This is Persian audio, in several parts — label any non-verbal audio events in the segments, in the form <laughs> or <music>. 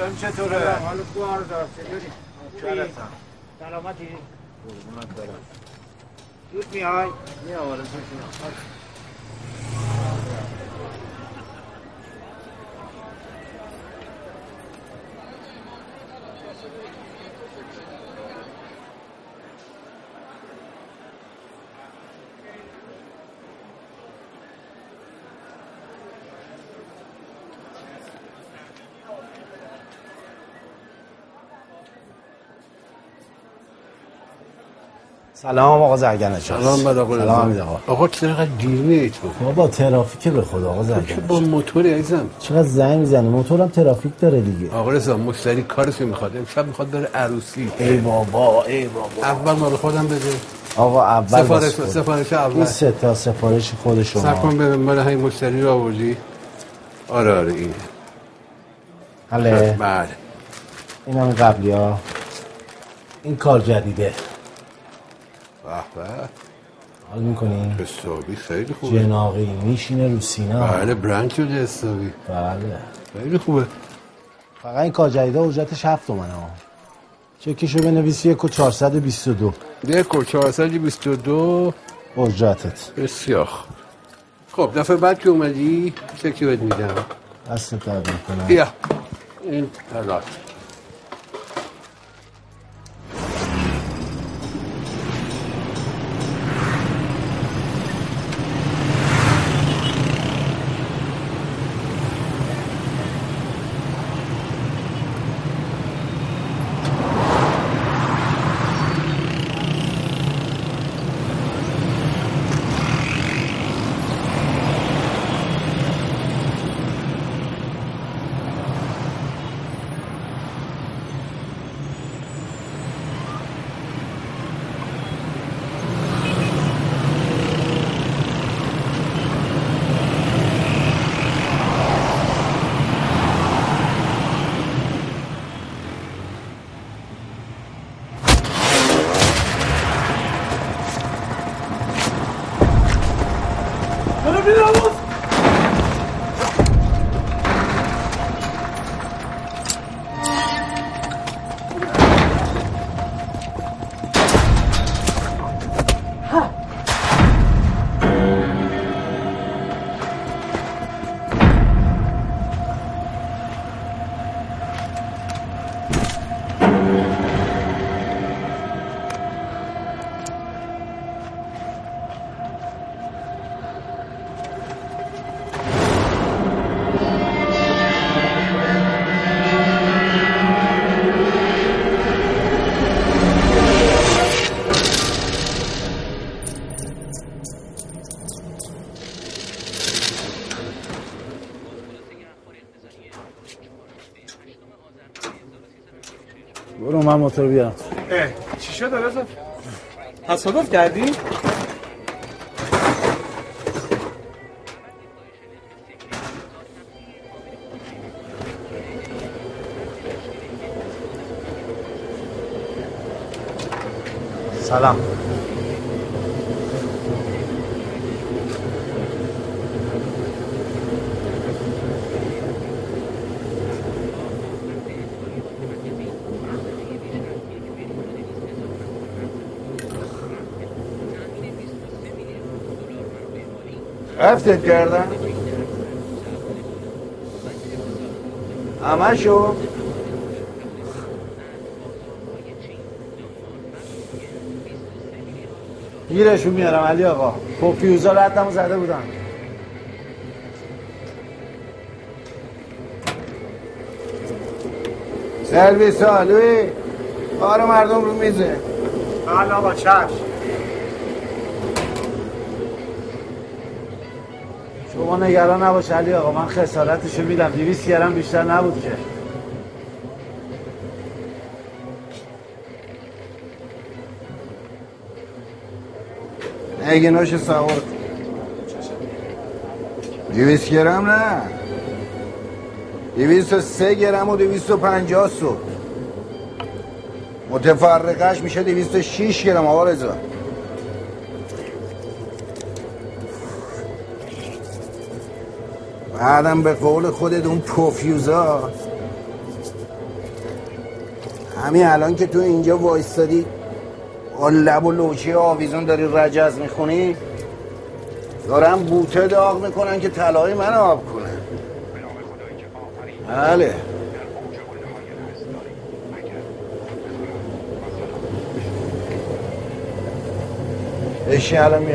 ابراهیم چطوره؟ حال خوب آرزار چطوری؟ سلامتی؟ قربونت برم زود میای؟ میام آرزو سلام آقا زرگن سلام بر آقا سلام آقا. آقا چقدر دیر تو؟ بابا ترافیک به خدا آقا که زرگن با موتوری عزیزم؟ چقدر زنگ می‌زنی؟ موتورم ترافیک داره دیگه. آقا رضا مشتری کارش می‌خواد. امشب می‌خواد بره عروسی. ای بابا ای بابا. اول مال خودم بده. آقا اول سفارش. سفارش این اول سه تا سفارش خود شما. کن ببین مال همین مشتری رو آوردی. آره آره اینه حله بله. این هم قبلی ها. این کار جدیده. به به. حال می‌کنی؟ حسابی خیلی خوبه. جناقی میشینه رو سینا. بله برند شده حسابی. بله. خیلی خوبه. فقط این کار جدیده اجرتش هفت تومنه ها. چکیشو بنویسی یک و چهارصد و بیست و دو. یک و چهارصد بیست و دو. اجرتت بسیار خوب. خب دفعه بعد که اومدی چکی بهت میدم؟ دست درد می‌کنم بیا. این طلاق موتور بیارم چی شد رضا؟ تصادف کردی؟ سلام رفتت کردن؟ همه شو؟ گیرشون میارم علی آقا پوفیوزا ردمو زده بودن سرویس آلوی کار مردم رو میزه بله آقا چشم شما نگران نباش علی آقا. من خسارتشو میدم. دیویست گرم بیشتر نبود که. اگه نوش سوار. دویست گرم نه. دویست و سه گرم و دویست و پنجاه سو متفرقش میشه دویست و شیش گرم آقا رضا. بعدم به قول خودت اون پوفیوزا. همین الان که تو اینجا وایستادی با لب و لوچی آویزون داری رجز می‌خونی؟ دارم بوته داغ می‌کنن که طلای من آب کنن بله. بشی الان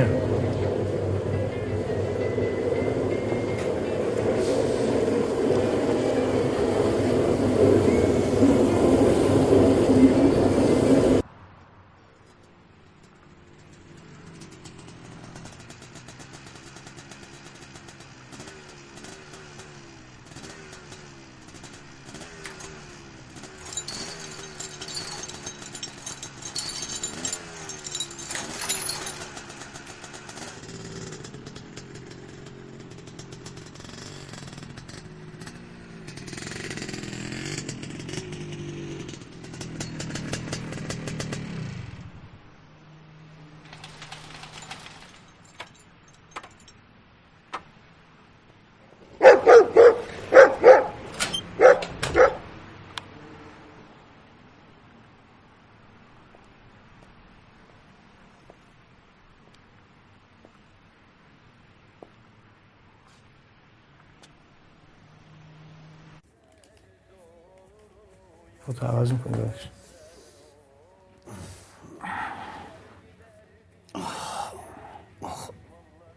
عوض می‌کنی باش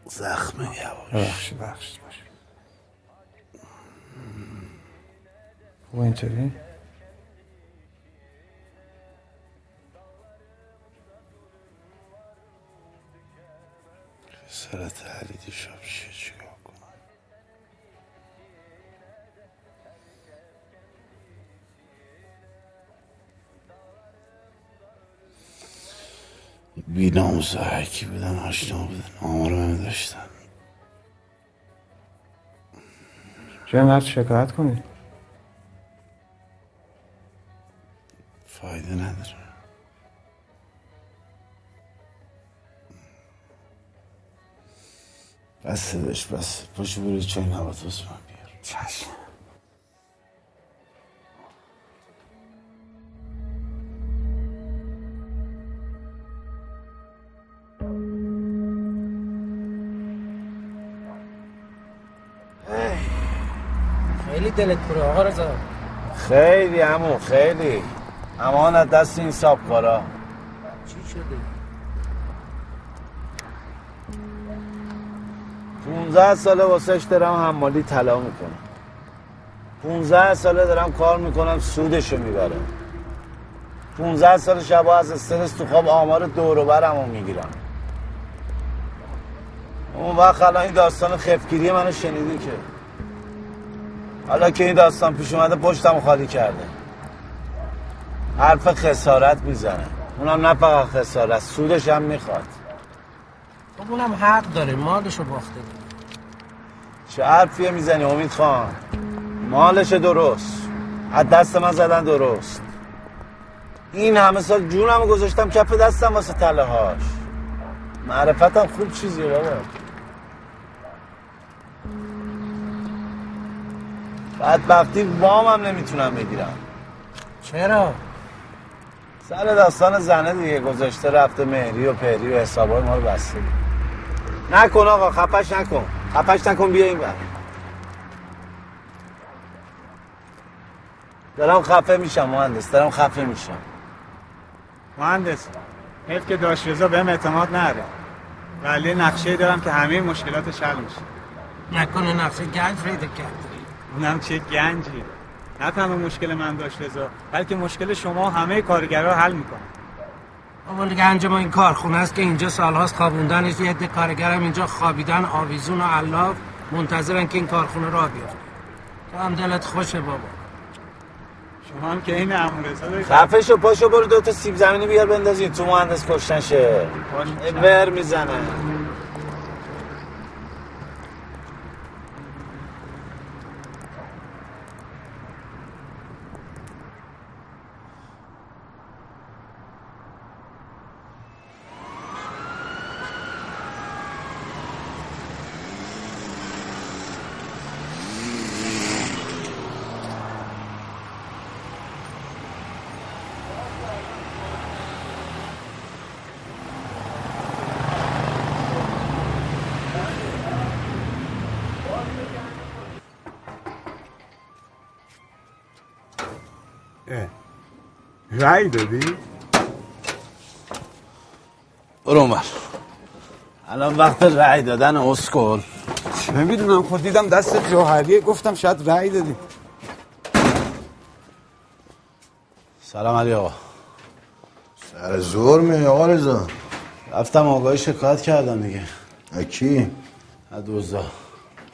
زخمه یواش. ببخشید ببخشید باش. خوب اینطوری؟ سر تحریدی شب چیه؟ چیکار؟ بی ناموس هرکی بودن آشنا بودن آمار من داشتن. چرا اینقدر شکایت کنی؟ فایده نداره. بس داشت بس. پاشو برو چای نبات واسه من بیار چشم. دلت پره آقا رضا. خیلی همون خیلی. امان از دست این سابقارا چی شده؟ 15 ساله واسهش دارم حمالی طلا می‌کنم. 15 ساله دارم کار می‌کنم سودشو می‌برم. 15 سال شبا از استرس تو خواب آمار و می‌گیرم. اون وقت الان این داستان خفگیری منو شنیدی که. حالا که این داستان پیش اومده پشتم خالی کرده. حرف خسارت می‌زنه. اونم نه فقط خسارت سودش هم می‌خواد. خب اونم حق داره مالشو باخته. چه حرفیه می‌زنی امید خان؟ مالش درست. از دست من زدن درست. این همه سال جونمو گذاشتم کف دستم واسه تله هاش. معرفتم خوب چیزیه بابا. بدبختی وامم نمی‌تونم بگیرم. چرا؟ سر داستان زنه دیگه گذاشته رفته مهری و پهری و حسابای ما رو بسته نکن آقا خفش نکن. خفش نکن بیا این بر دارم خفه میشم مهندس دارم خفه میشم. مهندس حیف که داشت رضا بهم اعتماد نره. ولی نقشه دارم که همه مشکلاتش حل میشه. نکنه نقشه گنج پیدا کرد. اونم چه گنجی. نه تنها مشکل من داشت رضا بلکه مشکل شما و همه کارگرها رو حل می‌کنه. اما گنج ما این کارخونه است که اینجا سالهاست خوابوندنش یه عده کارگرم اینجا خوابیدن آویزون و علاف منتظرن که این کارخونه را بیفته. تو هم دلت خوشه بابا. شما هم که این دارید خفه شو پاشو برو دوتا سیب زمینی بیار بندازین تو مهندس کشتن شه ور می‌زنه. رأی دادی؟ برو اونور. الان وقت رأی دادن اسکل. چه می‌دونم خود دیدم دست جوهریه گفتم شاید رأی دادی. سلام علی آقا. سر زور می آقا رضا. رفتم آگاهی شکایت کردم دیگه. از کی؟ از دوزا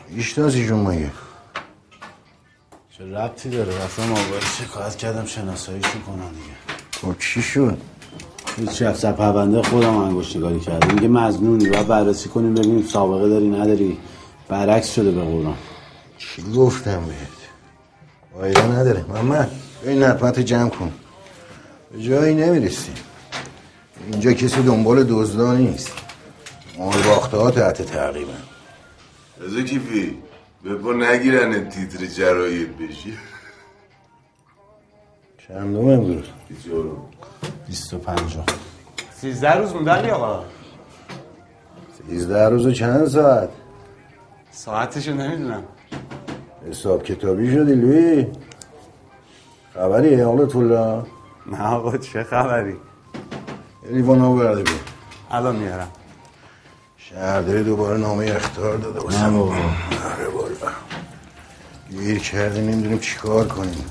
ایشناسیشون مگه؟ چه ربطی داره؟ رفتم آگاهی شکایت کردم شناساییشون کنم دیگه. خب چی شد؟ هیچ افسر پرونده خودم انگشتگاری کرده میگه مزنونی باید بررسی کنیم ببینیم سابقه داری نداری. برعکس شده به قرآن. چی گفتم بهت؟ فایده نداره. محمد این نفت جمع کن. به جایی نمی‌رسی. اینجا کسی دنبال دزدا نیست. مال باخته ها تحت تعقیبه از کیفی بپا نگیرن تیتر جراید بشی. چندم امروز؟ بیچارو 25 سیزده روز مونده علی آقا؟ سیزده روز و چند ساعت؟ ساعتشو نمی‌دونم. حساب کتابی شدی لوی؟ خبری آقا طولا؟ نه آقا چه خبری؟ لیوان ها برده بیا. الان میارم. شهرداری دوباره نامه اختار داده بابا. آره والا گیر کرده نمی‌دونیم چیکار کنیم.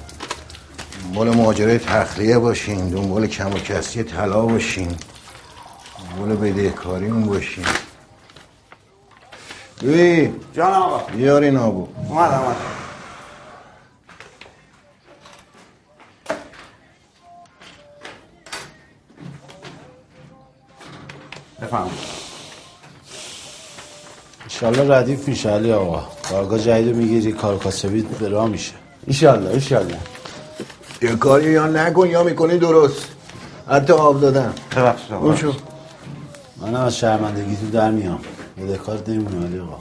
دنبال ماجرای تخلیه باشیم دنبال کم و کسی طلا باشیم دنبال بدهکاریمون باشیم دوی جان آقا. بیار این آبو. اومد اومد. بفهم انشالله ردیف میشه علی آقا. کارگاه جدید می‌گیری کار کاسبی به راه میشه. ایشالله ایشالله یه کاری یا نکن یا می‌کنی درست. حتی آب ببخشید آقا. اون شو. منم از شرمندگی تو در میام. بدهکار نمیمونه علی آقا.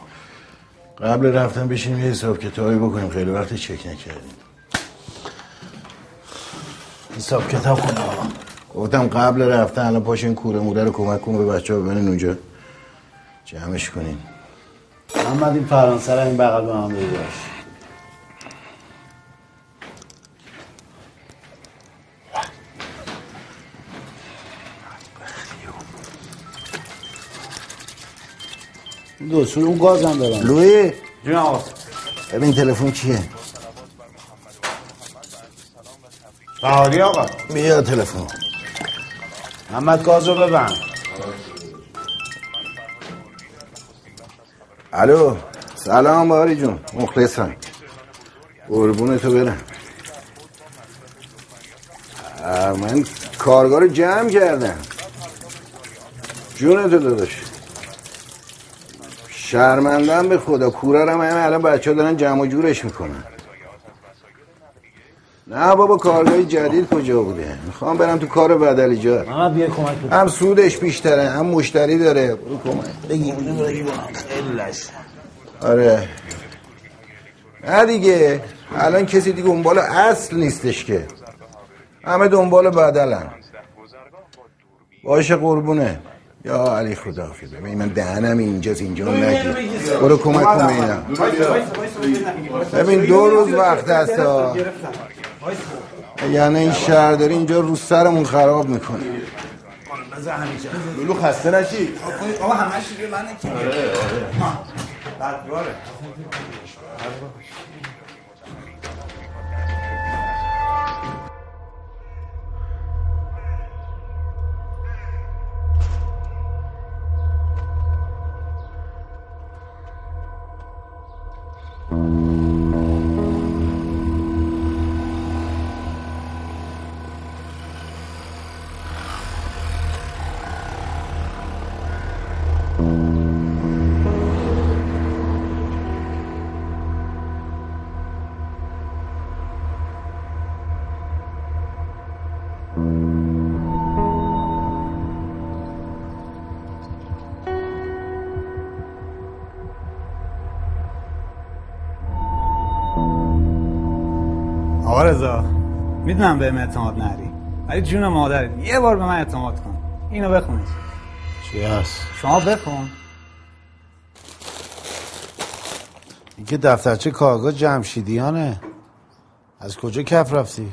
قبل رفتن بشینیم یه حساب کتابی بکنیم. خیلی وقت چک نکردیم. حساب کتاب کن آقا. گفتم قبل رفتن الان پاش این کوره موره رو کمک کن به بچه ها ببینین اونجا. جمعش کنین. محمد این فرانسه رو این بغل به من بده داشت دو سور اون گازم دارم لوی؟ جون آقا. ببین تلفن کیه بهاری آقا. بیا تلفن. محمد گاز رو ببند. الو. سلام باری جون. مخلصم. قربون تو برم من کارگاه رو جمع کردم. جون تو داداش. شرمندم به خدا. کوره رو همه الان بچه ها دارن جمع و جورش می‌کنن. نه بابا کارگاه جدید کجا بوده؟ می‌خوام برم تو کار بدل جار محمد بیا کمک هم سودش بیشتره هم مشتری داره. برو کمک. بگی آره. نه دیگه. الان کسی دیگه دنبال اصل نیستش که. همه دنبال بدلن. باشه قربونه. یا علی خدا حافظ ببین من دهنم اینجاست اینجا رو نگیر. برو کمک کن ببینم ببین دو روز وقت هست ها. یعنی این شهرداری اینجا رو سرمون خراب می‌کنه. لولو خسته نشی. آقا همش دیگه من که. آقا رضا می‌دونم به اعتماد نری ولی جون مادرت یه بار به من اعتماد کن اینو بخونید. چی هست؟ شما بخون. این که دفترچه کارگاه جمشیدیانه. از کجا کف رفتی؟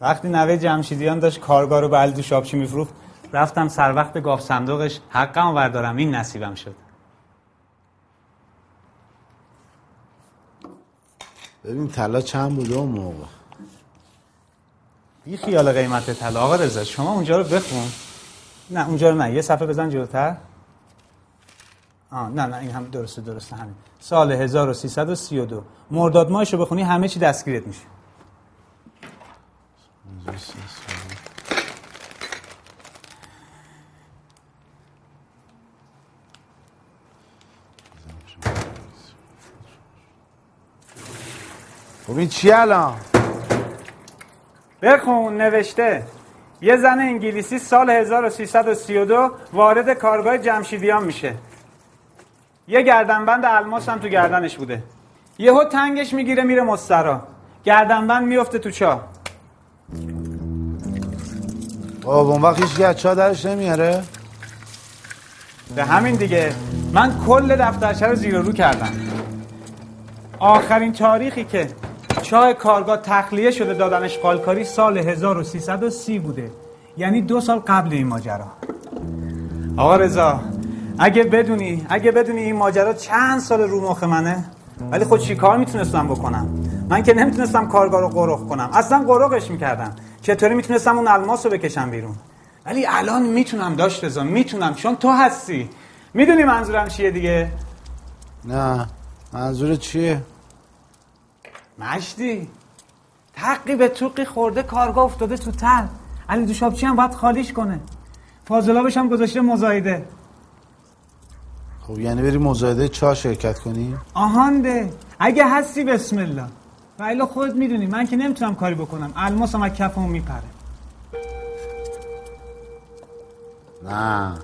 وقتی نوه جمشیدیان داشت کارگاه رو به علی دوشابچی میفروخت رفتم سر وقت گاف صندوقش حقم بردارم این نصیبم شد. ببین طلا چند بوده اون موقع؟ بی خیال قیمت طلا. آقا رضا شما اونجا رو بخون. نه اونجا رو نه. یه صفحه بزن جلوتر. آه نه نه این هم درسته درسته همین. سال 1332 مرداد ماهش رو بخونی همه چی دستگیرت میشه. خب این چی الان؟ بخون نوشته. یه زن انگلیسی سال 1332 وارد کارگاه جمشیدیان میشه. یه گردنبند الماس هم تو گردنش بوده. یهو تنگش می‌گیره میره مسترا. گردنبند میفته تو چاه خب اون وقت هیچ گچه درش نمیاره؟ به همین دیگه. من کل دفترچه رو زیر رو کردم. آخرین تاریخی که چاه کارگاه تخلیه شده دادنش قالکاری سال 1330 بوده. یعنی دو سال قبل این ماجرا. آقا رضا اگه بدونی اگه بدونی این ماجرا چند سال رو مخ منه؟ ولی خود چی کار می‌تونستم بکنم؟ من که نمی‌تونستم کارگاه رو قرق کنم. اصلا قرقش می‌کردم. چطوری می‌تونستم اون الماس رو بکشم بیرون؟ ولی الان می‌تونم داشت رضا می‌تونم. چون تو هستی. می‌دونی منظورم چیه دیگه؟ نه. منظور چیه؟ مشتی تقی به توقی خورده کارگاه افتاده تو تل علی دوشابچی هم باید خالیش کنه. فاضلابش هم گذاشته مزایده. خب یعنی بری مزایده چا شرکت کنی؟ آهانده اگه هستی بسم الله. و خودت می‌دونی من که نمی‌تونم کاری بکنم. الماس هم از کفمو میپره. نه.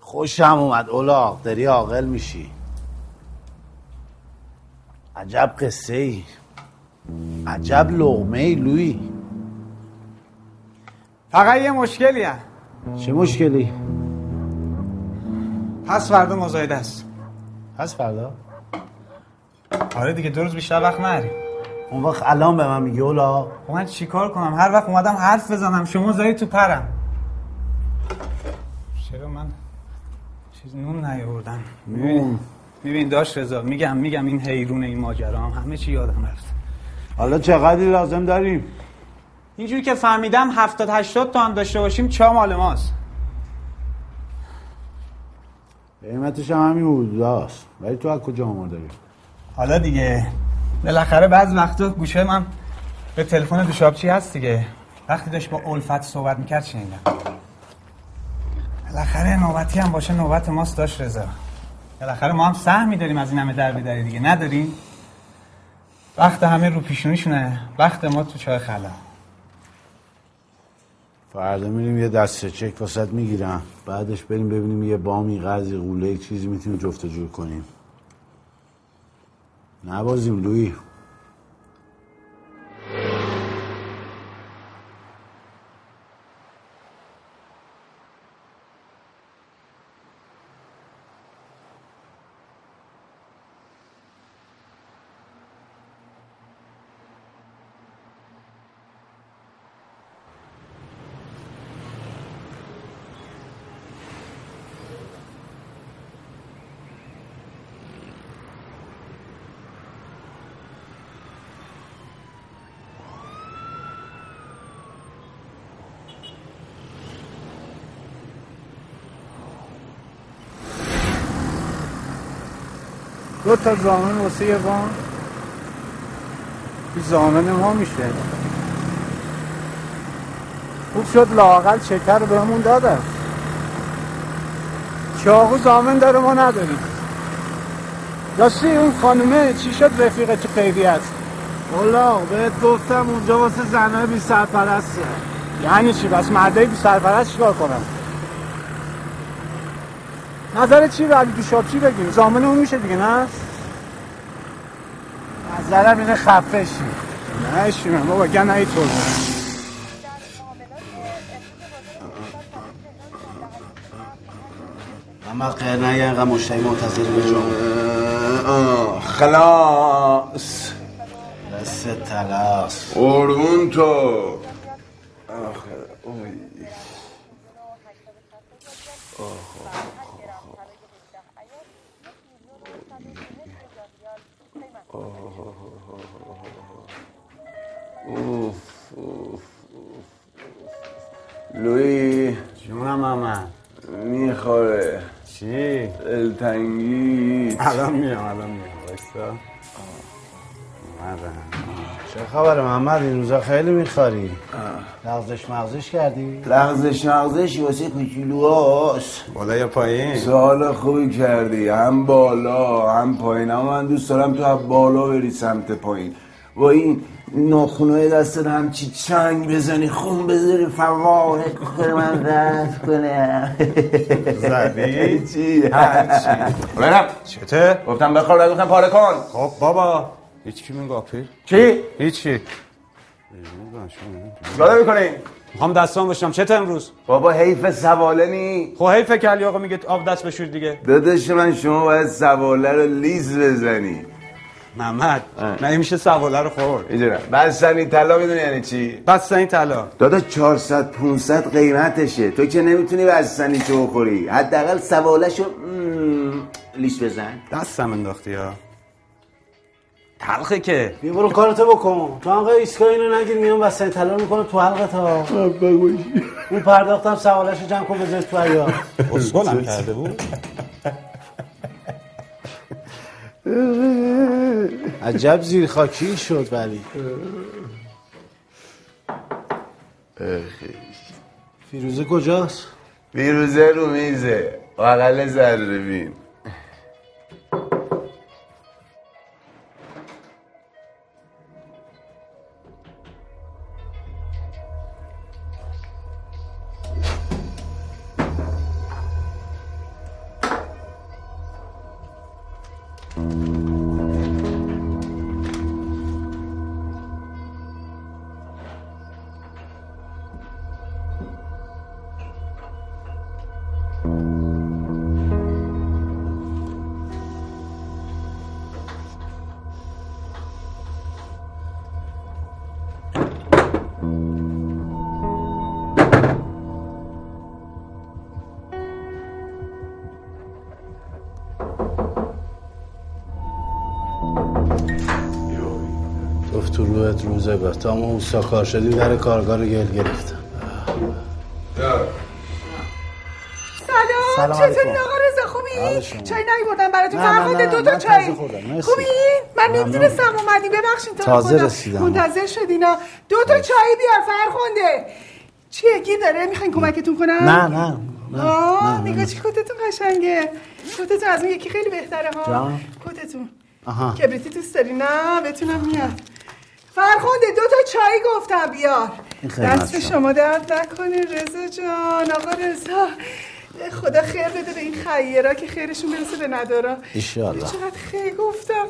خوشم اومد اولاق داری عاقل میشی. عجب قصه ای. عجب لغمه ای لوی. فقط یه مشکلی هم چه مشکلی؟ پس فردا مزایده است. پس فردا؟ آره دیگه دو روز بیشتر وقت نری اون وقت الان به من میگی اولاق خب من چیکار کنم؟ هر وقت اومدم حرف بزنم شما زایی تو پرم. چرا من چیز نون نیاوردم؟ نون. میبین داشت رضا میگم میگم این حیرون این ماجرا هم همه چی یادم رفت. حالا چقدری لازم داریم؟ اینجوری که فهمیدم هفتاد هشتاد تا هم داشته باشیم چا مال ماست؟ قیمتش هم همین حدوداست. ولی تو از کجا آمار داری؟ حالا دیگه بالاخره بعض وقتا گوشه من به تلفن دوشابچی هست دیگه؟ وقتی داشت با الفت صحبت می‌کرد شنیدم بالاخره نوبتی هم باشه نوبت ماست داشت رضا. بالاخره ما هم سهمی داریم از این همه در بدری دیگه. نداریم؟ وقت همه رو پیشونیشونه. وقت ما تو چای خلا. فردا میریم یه دسته چک واسط می‌گیرم. بعدش بریم ببینیم یه بامی قرضی قوله چیزی می‌تونیم جفت جور کنیم. نبازیم لوی. تا زامن واسه یه وام زامن ما میشه. خوب شد لاقل شکر بهمون دادن. چاقو زامن داره ما نداریم. راستی اون خانومه چی شد رفیق تو خیلی است اولاق بهت گفتم اونجا واسه زنهای بی سرپرسته. یعنی چی؟ بس مردای بی سرپرست چیکار کنم نظر چی به علی دوشابچی بگیم؟ زامن اون میشه دیگه نه؟ نظرم اینه خفه شی. نه شیمه بابا گن ای طور اما خیر نه یه اینقدر مشتری منتظر به جا. آه خلاص. سه تلاس. قربون تو. لوی جونم محمد می‌خوره چی؟ دلتنگی الان میام الان میام اومدم. چه خبر محمد این روزا خیلی میخواری لغزش مغزش کردی؟ لغزش مغزش واسه کوچولوهاست بالا یا پایین؟ سوال خوبی کردی هم بالا هم پایین اما من دوست دارم تو از بالا بری سمت پایین با این ناخونای دست همچی چنگ بزنی خون بذاری فواه کنه من رد کنه زدی؟ <laughs> چی؟ هرچی برم چته؟ گفتم بخوار نگفتم پاره کن خب بابا هیچ کی میگه پیر؟ چی؟ هیچی چیکار می‌کنی؟ می‌خوام دستان باشم چته امروز؟ بابا حیف سواله نی خب حیف کلی آقا میگه آب دست بشور دیگه داداش من شما باید سواله رو لیز بزنی محمد نه میشه سواله رو خورد می‌دونم بستنی طلا می‌دونی یعنی چی بس این طلا دادا 400 500 قیمتشه تو که نمی‌تونی بستنی چه بخوری حداقل سوالشو لیش بزن دستم انداختی ها تلخه که. بیا برو کارتو بکن. تو آقا ایسکا اینو نگیر میام بستنی طلا می‌کنه تو حلقت ها اون پرداختم سوالشو جمع کن بذار تو عیار اصولم کرده بود؟ عجب زیر خاکی شد ولی. فیروزه کجاست؟ بیروزه رو میزه. بغل ذره روحت روزه به تا ما اوستا کار شدیم در کارگاه رو گل گرفتم سلام. سلام چطوری علیکم. آقا رضا؟ خوبی؟ چای نیوردم براتون. نه، نه، فرخنده نه، دو تا چای. خوبی؟ من. نمی‌دونستم اومدی. ببخشید رو تازه خدا. رسیدم. منتظر شدینا دو تا چای بیار فرخنده. چیه؟ گیر داره؟ می‌خواین کمکتون کنم؟ نه نه نه. آه نه، نگاه چی؟ کتتون قشنگه. کتتون از اون یکی خیلی بهتره ها؟ جان؟ کتتون. آها. کبریتی دوست داری؟ نه بتونم میاد. فرخنده دو تا چای گفتم بیار. دست شما. درد نکنه رضا جان آقا رضا. خدا خیر بده به این خیرا که خیرشون برسه به ندارا. ایشالله چقدر خیر گفتم.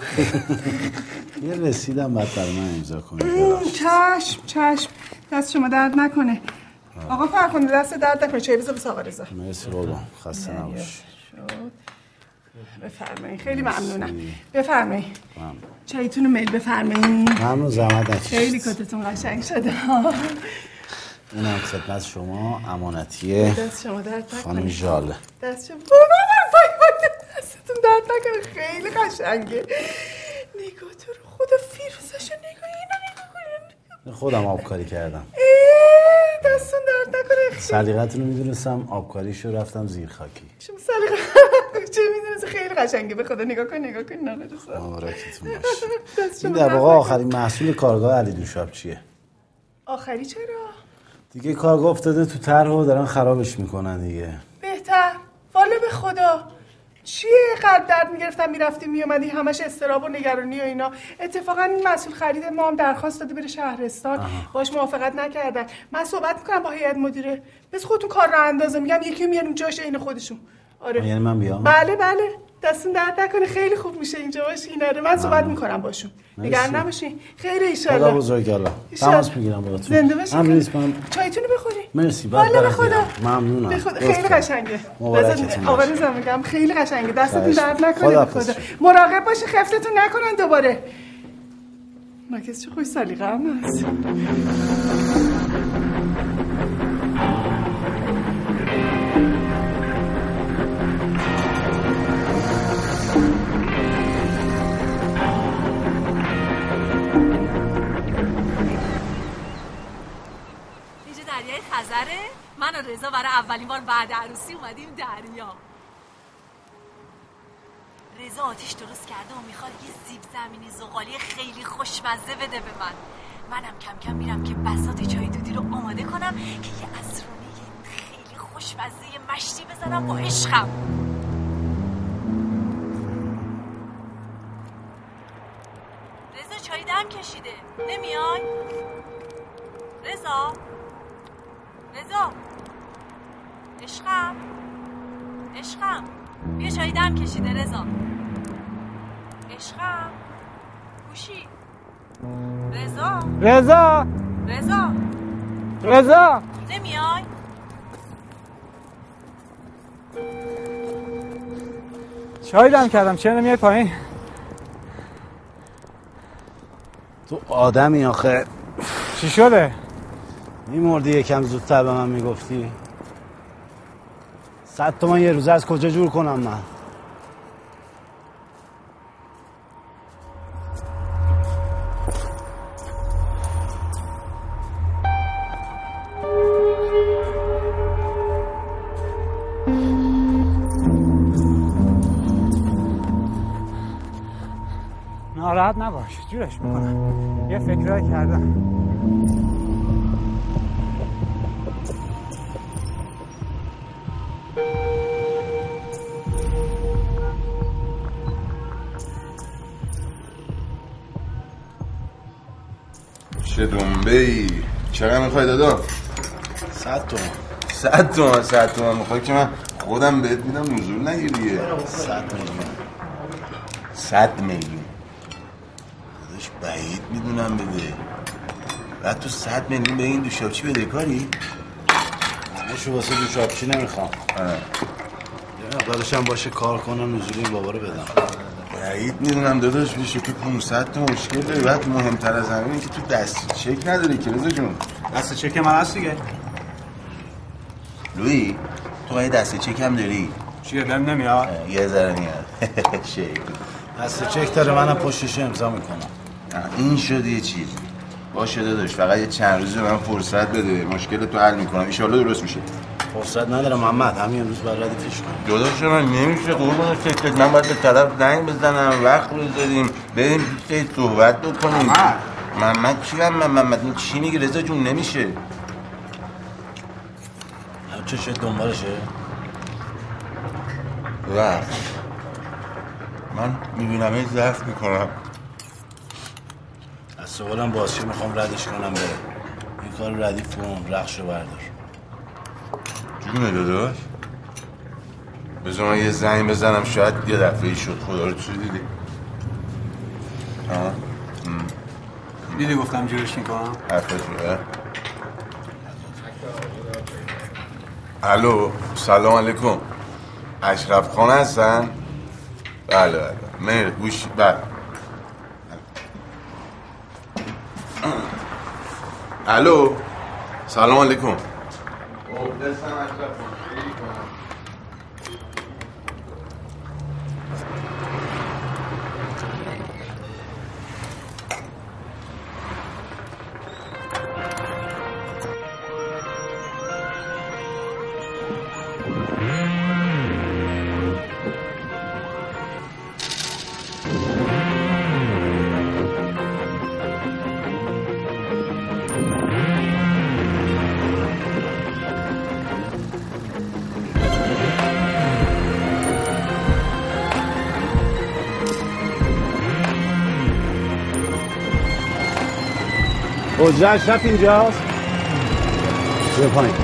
<laughs> یه رسیدم بعد برای من امضا کنید. چشم چشم. دست شما درد نکنه. آقا فرخنده دست درد نکنه. چای بذار بس آقا رضا. مرسی قربان خسته نباش بفرمایید خیلی ممنونم. بفرمایید چایتون رو میل بفرمایید ممنون زحمت خیلی کتتون قشنگ شده. اینم خدمت شما امانتیه دست شما درد خانم ژاله. دست شما دستتون درد نکنه. خیلی قشنگه. نگاه تو رو خدا فیروزشو نگاه اینو نگاه خودم آبکاری کردم. اه، دستتون درد نکنه. خیلی. سلیقتون رو می‌دونستم آبکاریش رو رفتم زیر خاکی. شما سلیقه چه می‌دونست؟ خیلی قشنگه. به خدا نگاه کن نگاه کن نه. مبارکتون باشه. این در واقع. آخرین محصول کارگاه علی دوشاب چیه؟ آخری چرا؟ دیگه کارگاه افتاده تو طرح و دارن خرابش می‌کنن دیگه. بهتر. والا به خدا. چیه؟ قلب درد می‌گرفتم می‌رفتی میومدی همش استراب و نگرانی و اینا. اتفاقا این مسئول خرید ما هم درخواست داده بره شهرستان. باش موافقت نکردن. من صحبت می‌کنم با هیئت مدیره. بس خودتون کار رو اندازه. میگم یکی میاریم جاش عین خودشون. آره. یعنی من بیام؟ بله بله. دستون درد نکنه خیلی خوب میشه اینجا. باشین آره من صحبت می‌کنم باشون نگران نباشین خیر خدا ایشالله. بزرگ الله. تماس می‌گیرم باهاتون زنده باشین امر نیست من چایتونو بخورین مرسی. والا به خدا. ممنونم. به خدا خیلی. قشنگه. مبارکتون باشه. آوارزم میگم. خیلی قشنگه. دستتون درد. نکنه به خدا. مراقب باشه. خفتتون نکنن دوباره. ناکس چه خوش سلیقه هم هست. خزره من و رضا برای اولین بار بعد عروسی اومدیم دریا. رضا آتیش درست کرده و می‌خواد یه سیب زمینی زغالی خیلی خوشمزه بده به من. منم کم کم میرم که بساط چای دودی رو آماده کنم که یه اسرونه خیلی خوشمزه مشتی بزنم با عشقم. رضا چای دم کشیده. نمیای؟ رضا؟ رضا. عشقم. عشقم. بیا چای دم کشیده رضا. عشقم. گوشی. رضا. رضا. رضا. رضا. نمیای؟ چای دم کردم. چرا نمیای پایین؟ تو آدمی آخه. چی شده؟ میمردی یکم زودتر به من می‌گفتی؟ صد تومن یه روزه از کجا جور کنم من؟ ناراحت نباش جورش می‌کنم. یه فکرهایی کردم. چه دنبه ای چقدر می‌خوای دادا؟ صد تومن صد تومن صد تومن می‌خوای که من خودم بهت میدم نزول نگیریه صد میلیون. صد میلیون. داداش بعید می‌دونم بده. بعد تو صد میلیون به این دوشابچی بده؟ کاری؟ نشو واسه دوشابچی نمی‌خوام. یه مقدارش هم باشه کار کنم نزولی این بابا رو بدم. بعید می‌دونم داداش بشه که 500 تا مشکل داری بعد مهمتر از همه اینه که تو دست چک نداری که رضا جون. دست چک من هست دیگه. لوی تو یه دست چک هم داری؟ چیه دم نمیاد؟ یه ذره میاد. <laughs> شیک دست چک داره منم پشتش امضا می‌کنم. این شد یه چیز. باشه داداش فقط یه چند روز به من فرصت بده. مشکل تو حل می‌کنم. ان درست میشه. فرصت نداره محمد همین امروز باید ردیفش کنم. داداش من نمیشه. قربون فکرت من باید به طرف زنگ بزنم وقت بذاریم بریم پیش صحبت بکنیم. محمد. هم؟ من محمد این چی میگه رضا جون نمیشه. چه شد؟ دنبالشه؟ وقت من می‌بینم یه ضعف می‌کنم. سوالم بازشه می‌خوام ردش کنم بره این کار ردیف کن رخشو بردار. جونه داداش. بذار من یه زنگ بزنم شاید یه دفعه شد. خدا رو تو دیدی؟ آه. دیدی گفتم جورش می‌کنم؟ حرفت روه الو سلام علیکم. اشرف خان هستن؟ بله بله. مهر گوش بله. الو. سلام علیکم. حجره اشرف اینجاست؟ بیا پایین.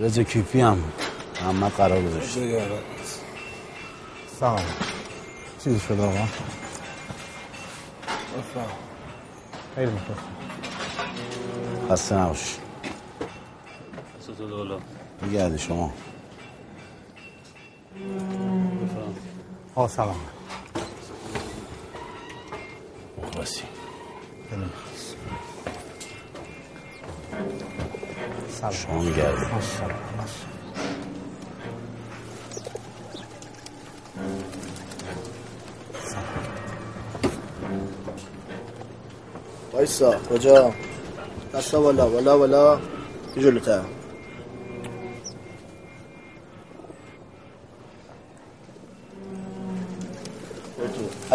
رضا کیفی هم محمد قرار گذاشت. سلام. چیزی شده آقا؟ خیلی مخلص خسته نباشی بگرده شما. آه سلام. مخلصی. شما گرده وایسا کجا؟ دستا بالا بالا بالا. یه جلوتر؟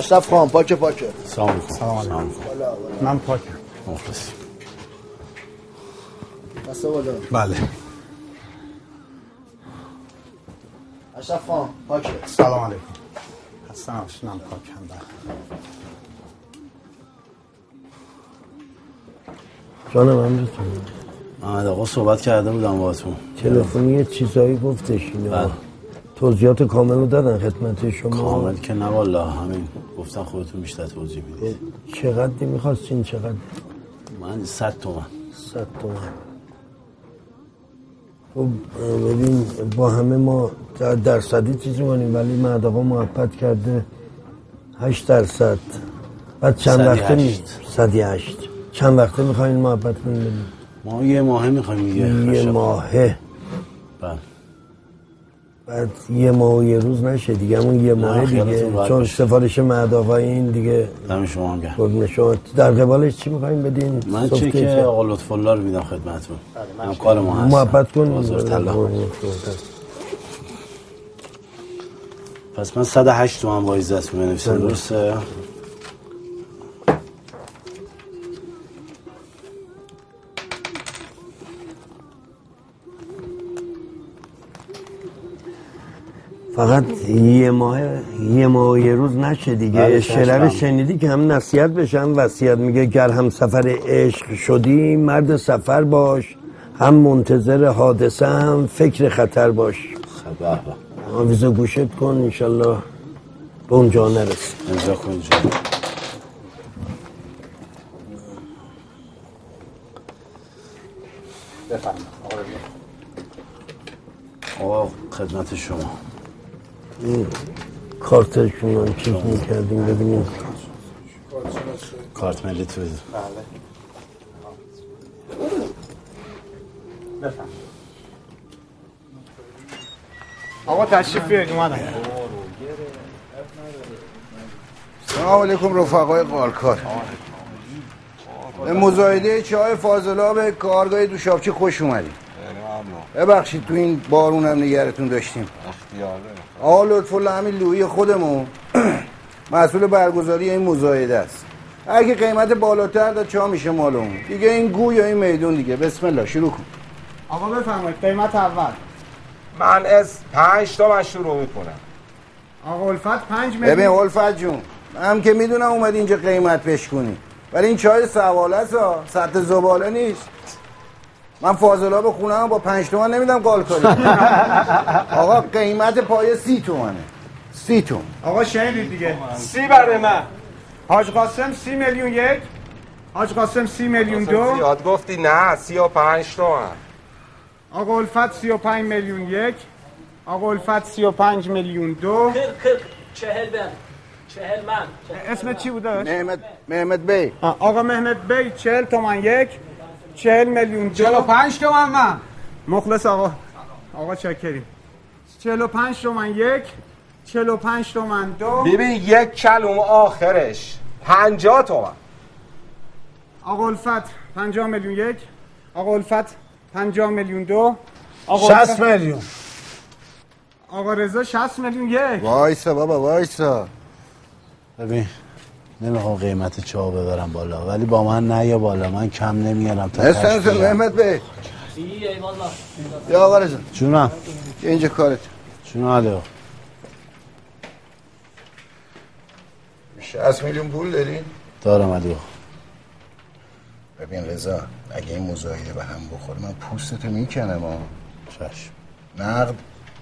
اشرف خان پاکه پاکه. سلام سلام من پاکم. مخلصی بالا بله. اشرف خان پاکه. سلام علیکم. نباشید من پاکم بله. جانم امرتون محمد آقا صحبت کرده بودم باهاتون. تلفنی یه چیزایی گفتش اینا بله. توضیحات کامل رو دادن خدمت شما. کامل که نه والا همین گفتن خودتون بیشتر توضیح می‌دید چقدر می‌خواستین؟ چقدر؟ من صد تومن. صد تومن. خب ببین با همه ما در درصدی چیزی کنیم ولی مرد آقا محبت کرده هشت درصد. بعد چند وقته می. صدی هشت. چند وقته می‌خواین محبت کنیم؟ ما یه ماهه می‌خوایم دیگه یه ماهه. بله. بعد یه ماه و یه روز نشه دیگه همون یه ماه دیگه. چون. سفارش مرد آقای این دیگه دم شما هم گرم شما. در قبالش چی می‌خوایم بدین؟ من چه که- آقا لطف الله رو میدم خدمتتون. هم کار ما هست محبت کن. پس من 108 تومن با عزت بنویسم بله. درسته؟ فقط یه ماه یه ماه و یه روز نشه دیگه. بله،. رو شنیدی که هم نصیحت بشه هم وصیت میگه گر هم سفر عشق شدی مرد سفر باش. هم منتظر حادثه هم فکر خطر باش. خب به به. آویزو گوشت کن انشالله به اونجا نرسی. امضا کن. آقا خدمت شما. این کارتشون رو چیز می‌کردیم ببینیم. کارت ملی تو. بله. آقا تشریف بیارید اومدن. سلام علیکم رفقای قالکار به مزایده چای فاضلاب کارگاه دوشابچی خوش اومدید. ببخشید تو این بارون هم نگرتون داشتیم. آقا لطف الله همین لوی خودمون. <clears throat> مسئول برگزاری این مزایده است. اگه قیمت بالاتر داد چا میشه مالمون؟ دیگه این گو یا این میدون دیگه. بسم الله شروع کن. آقا بفرمایید. قیمت اول. من از پنج تا من شروع می‌کنم. آقا الفت پنج میلیون. ببین الفت جون هم که می‌دونم اومد اینجا قیمت پیش کنی. ولی این چای سواله است ها سطح زباله نیست. من فاضلا به خونه با پنج تومن نمیدم قال کنی. <laughs> آقا قیمت پای سی تومنه. سی تومن. آقا شنیدید دیگه. سی برای من. حاج قاسم سی میلیون یک. حاج قاسم سی میلیون دو. زیاد گفتی نه سی و پنج تومن. آقا الفت سی و پنج میلیون یک. آقا الفت سی و پنج میلیون دو. چهل بن چهل من. اسم چی بود داشت؟ محمد محمد بی آقا مهمت بی چهل تومن یک. چهل میلیون. دو چهل و پنج تومن من. مخلص آقا. آقا و پنج تومن یک چهل و پنج تومن دو. ببین یک کلوم آخرش پنجاه تومن. آقا الفت پنجاه میلیون یک. آقا الفت پنجاه میلیون دو. آقا 60 الفت- میلیون. آقا رضا 60 میلیون یک. وایسا بابا وایسا. ببین. نمی‌خوام قیمت چا ببرم بالا. ولی با من نه یا بالا. من کم نمیارم تا تشت بگم. محمد بی یا آقا رزا جونم. اینجا کارت. جونم علی. 60 میلیون پول داری؟ دارم علی. ببین رضا اگه این مزایده به هم بخوره من پوستتو می‌کنم ها. چشم. نقد؟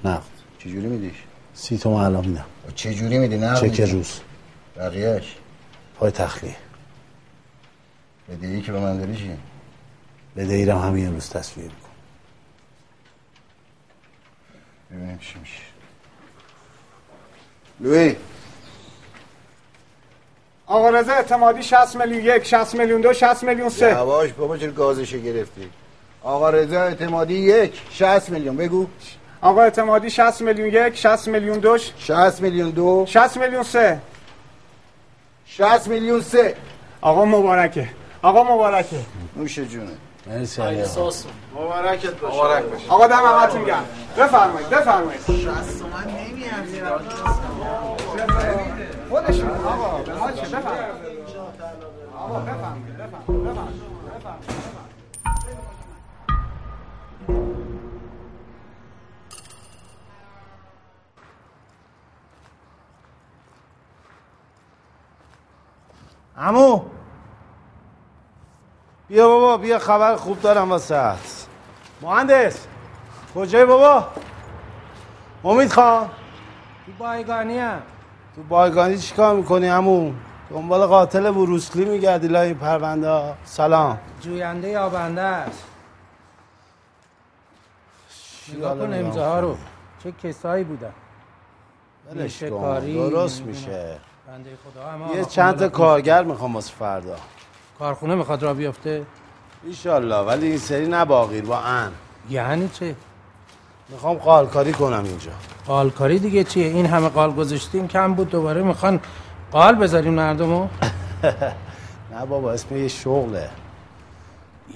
نقد. چجوری میدیش؟ سی تومن الان میدم. چجوری میدی؟ نقد چک؟ روز. بقیهش پای تخلیه بدهی که به من داری چی؟ بدهیرم همین امروز تصویر کن ببینیم چی میشه. لوی. آقا رضا اعتمادی 60 میلیون یک 60 میلیون دو 60 میلیون سه. یواش بابا چرا گازشو گرفتی؟ آقا رضا اعتمادی یک 60 میلیون. بگو. آقا اعتمادی 60 میلیون یک 60 میلیون دو 60 میلیون دو. 60 میلیون سه. 60 میلیون سه. آقا مبارکه. آقا مبارکه. نوش جونه. مرسی مبارکت باشه. مبارک باشه. آقا دم همتون گرم. بفرمایید بفرمایید. 60 تومن نمیارزه. خودشون. آقا به چه بفرمایید. آقا بفرمایید بفرمایید. بفرمایید. عمو. بیا بابا بیا خبر خوب دارم واسه مهندس کجای بابا؟ امید خان. تو بایگانی هم. تو بایگانی چیکار می‌کنی عمو؟ دنبال قاتل بروسلی میگردی لای این پرونده ها. سلام. جوینده یابنده است؟ نگاه کن امضاها رو؟ چه کسایی بودن؟ درست. میشه. بنده خدا. هم یه چند تا کارگر می‌خوام واسه فردا. کارخونه می‌خواد را بیفته؟ ایشالله ولی این سری نباقیر با ان. یعنی چه می‌خوام قالکاری کنم اینجا. قالکاری دیگه چیه؟ این همه قال گذاشتیم کم بود دوباره. می‌خوان قال بذاریم مردمو؟ <laughs> نه بابا اسم یه شغله.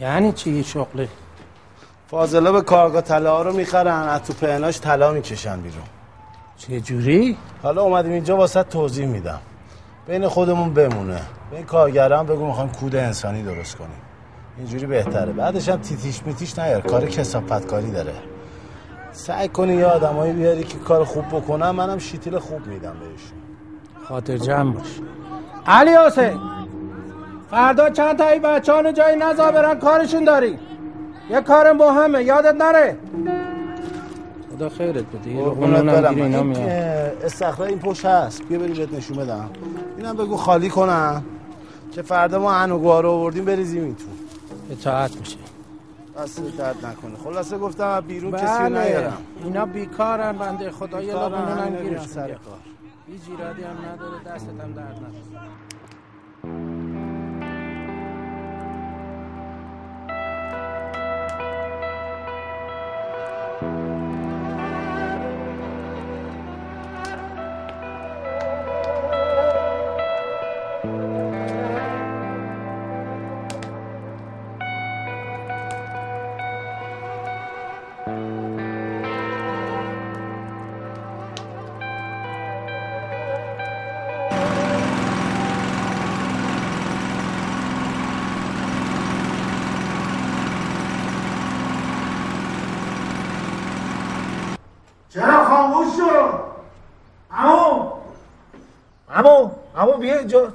یعنی چی یه شغله؟ فاضله به کارگاه طلا رو می‌خرن از تو پهناش طلا می‌کشن بیرون. چه جوری حالا اومدیم اینجا واسه توضیح میدم. بین خودمون بمونه. به کارگران بگو می‌خوایم کود انسانی درست کنیم. اینجوری بهتره. بعدش هم تیتیش میتیش نیار. کار کسافت کاری داره. سعی کنی یه آدمایی بیاری که کار خوب بکنن. منم شیتیل خوب میدم بهشون. خاطر جمع باش. علی حسین فردا چند تایی بچه ها جایی نزا برن؟ کارشون داری. یه کار مهمه یادت نره. خدا خیرت بده. یه قربونت برم. اینا میاد. استخره این پشت هست. بیا بری بهت نشون بدم. اینم بگو خالی کنم. که فردا ما انوگوها رو آوردیم بریزیم این تو. اطاعت میشه. دست درد نکنه. خلاصه گفتم بیرون کسی رو بله. نیارم. اینا بیکارن بنده خدا. یه رو میرن گیرشون سر. کار. هیچ ایرادی هم نداره. دستت هم درد نکنه.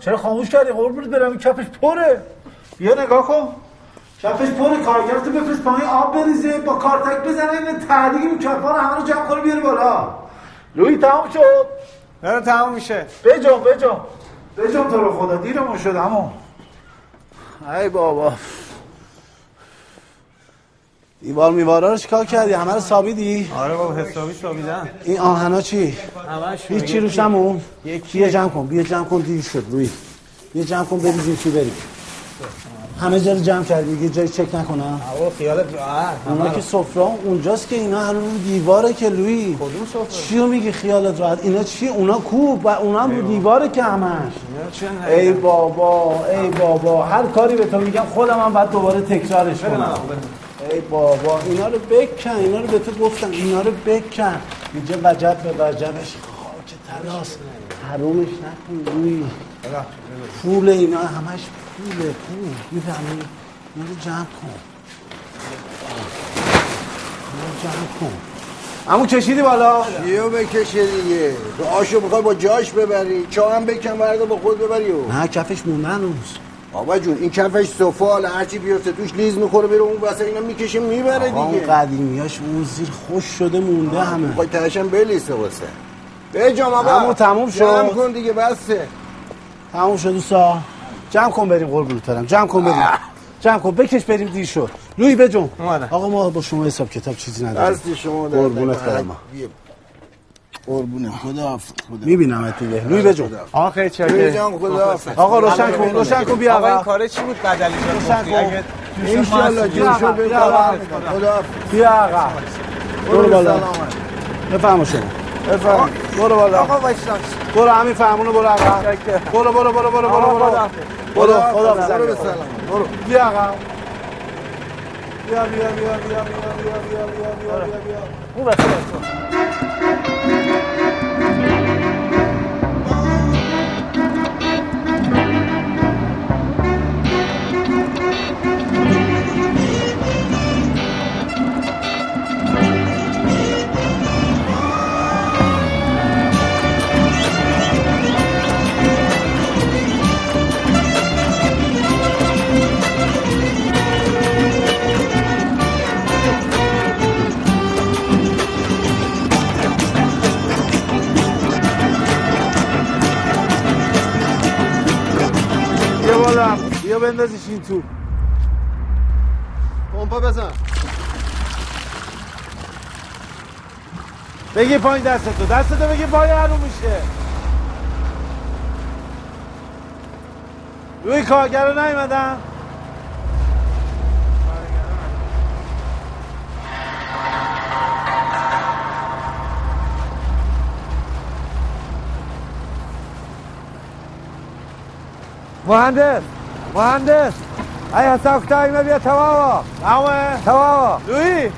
چرا خاموش کردی؟ قربونت برم این کفش پره. بیا نگاه کن. کفش پره. کارگر تو بفرست پایین آب بریزه با کارتک بزنه این تعدیق این کفا رو همه رو جمع کنه بیاره بالا. لوی تمام شد. داره تمام میشه. بجام بجام بجام تو رو خدا دیرمون شد عمو. ای بابا. دیوار میوارا رو چیکار کردی؟ همه رو سابیدی؟ آره بابا حسابی سابیدن این آهنا چی؟ همش هیچی روش همون بیا جمع کن بیا جمع کن دیر شد روی. بیا جمع کن بریزیم تو بریم. همه جا رو جمع کردی دیگه جایی چک نکنم. آقا خیالت راحت اونا که سفره اونجاست که اینا هنوز رو دیواره که لوی کدوم سفره؟ چیو میگی خیالت راحت؟ اینا چی؟ اونا کو؟ و اونا هم رو دیواره که همش ای بابا ای بابا. هر کاری به تو میگم خودم هم باید دوباره تکرارش کنم. ای بابا اینا رو بکن اینا رو به تو گفتم اینا رو بکن. اینجا وجب به وجبش. خاک تلاس حرومش نکن روی. پول اینا همش پوله پول. می‌فهمی؟ اینا رو جمع کن. اینا رو جمع کن. همون کشیدی بالا؟ یه بکشه دیگه؟ آشو می‌خوای با جاش ببری. چا هم بکن برده با خود ببری و. نه کفش موندن هنوز بابا جون این کفش سفال هرچی بیفته توش لیز می‌خوره بره اون واسه اینا می‌کشه می‌بره آقا اون دیگه قدیمیاش اون زیر خوش شده مونده همه. می‌خوای تهشم بلیسه واسه. به جام آقا. همون تموم شد. جمع کن دیگه بسه. تموم شد دوستا. جمع کن بریم قربونت برم. جمع کن بریم. جمع کن. بکش بریم دیر شد لوی بجون. آقا ما با شما حساب کتاب چیزی نداریم. دستی شما قربونت. برم. قربونه خدا خدا می‌بینم دیگه لوی بجون آقا خیلی جان خدا آقا روشن کن روشن کن بیا آقا این آقا کاره چی بود بدلی روشن جان کن. اگه انشالله جوشو به بیا آقا. خدا بیا آقا برو بالا بفهم شما بفهم برو بالا آقا وایسا برو همین فهمونو برو آقا برو برو برو برو برو برو برو خدا برو به سلام برو بیا آقا بیا بیا بیا بیا بیا بیا بیا بیا بیا بیا بیا بالا بیا بندازیش این تو. پمپا بزن. بگی پایین دستتو دستتو بگی پایین هرو میشه. روی کارگر رو مهندس مهندس. ای حساب کتابی بیا تمام. تمامه تمام. لوی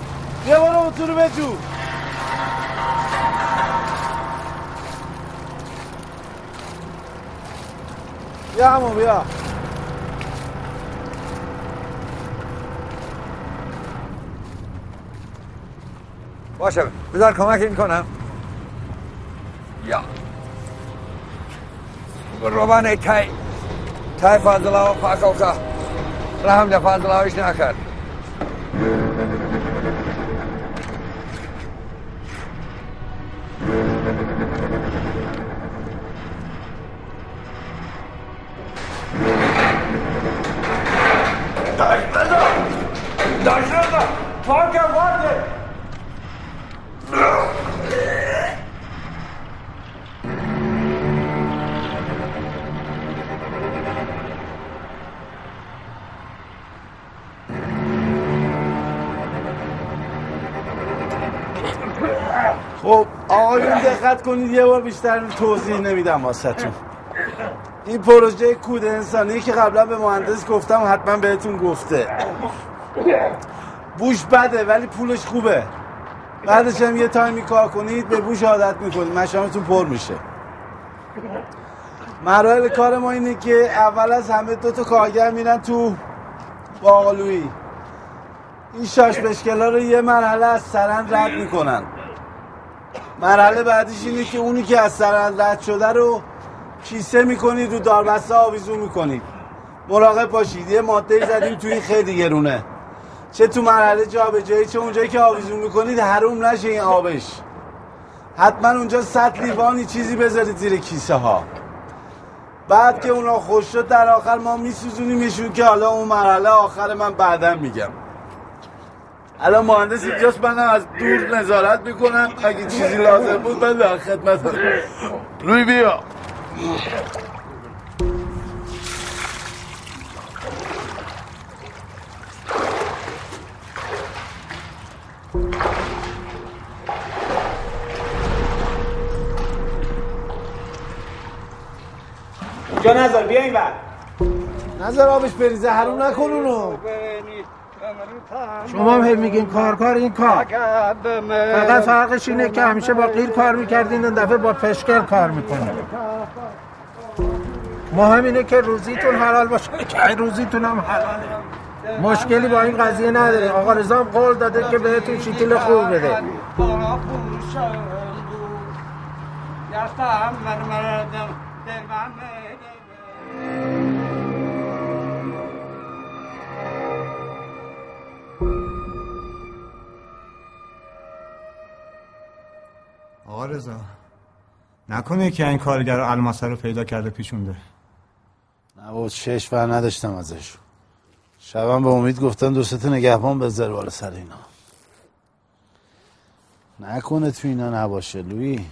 بیا برو تو رو بجو. بیا همون بیا. باشه بذار کمک این کنم. یا. روبانه تای. تای فاندڵاوە پاکەوکە ڕام لە فاندڵاویش ناکات. کنید یه بار بیشتر توضیح نمیدم واسهتون. این پروژه کود انسانی که قبلا به مهندس گفتم حتما بهتون گفته. بوش بده ولی پولش خوبه. بعدش هم یه تایمی کار کنید به بوش عادت می‌کنید. مشامتون پر میشه. مراحل کار ما اینه که اول از همه دو تا کارگر میرن تو باقلویی این شاش بشکلا رو یه مرحله از سرن رد می‌کنن. مرحله بعدیش اینه که اونی که از سرن رد شده رو کیسه می‌کنید رو داربسته آویزون می‌کنید مراقب باشید. یه ماده زدیم توی خیلی گرونه. چه تو مرحله جابجایی چه اونجایی که آویزون می‌کنید حروم نشه این آبش. حتما اونجا سطل لیوانی چیزی بذارید زیر کیسه ها بعد که اونا خوش شد در آخر ما میسوزونیمشون که حالا اون مرحله آخر من بعدا میگم. الان مهندس اینجاست منم از دور نظارت می‌کنم. اگه چیزی لازم بود من در خدمت روی بیا. جا نظر بیا این بر نظر آبش بریزه حروم نکن اونو. شما هم میگین کار کار این کار. فقط فرقش اینه که همیشه با قیر کار می‌کردین این دفعه با پشکل کار می‌کنین مهم اینه که روزیتون حلال باشه که روزیتون هم حلاله. مشکلی با این قضیه نداره آقا رضا قول داده که بهتون شیتیل خوب بده. آقا رضا نکنه که این کارگر الماسه رو پیدا کرده پیشونده. نه با چشم بر نداشتم ازش. شبم به امید گفتم دو سه تا نگهبان بذار بالا سر اینا. نکنه تو اینا نباشه لوی.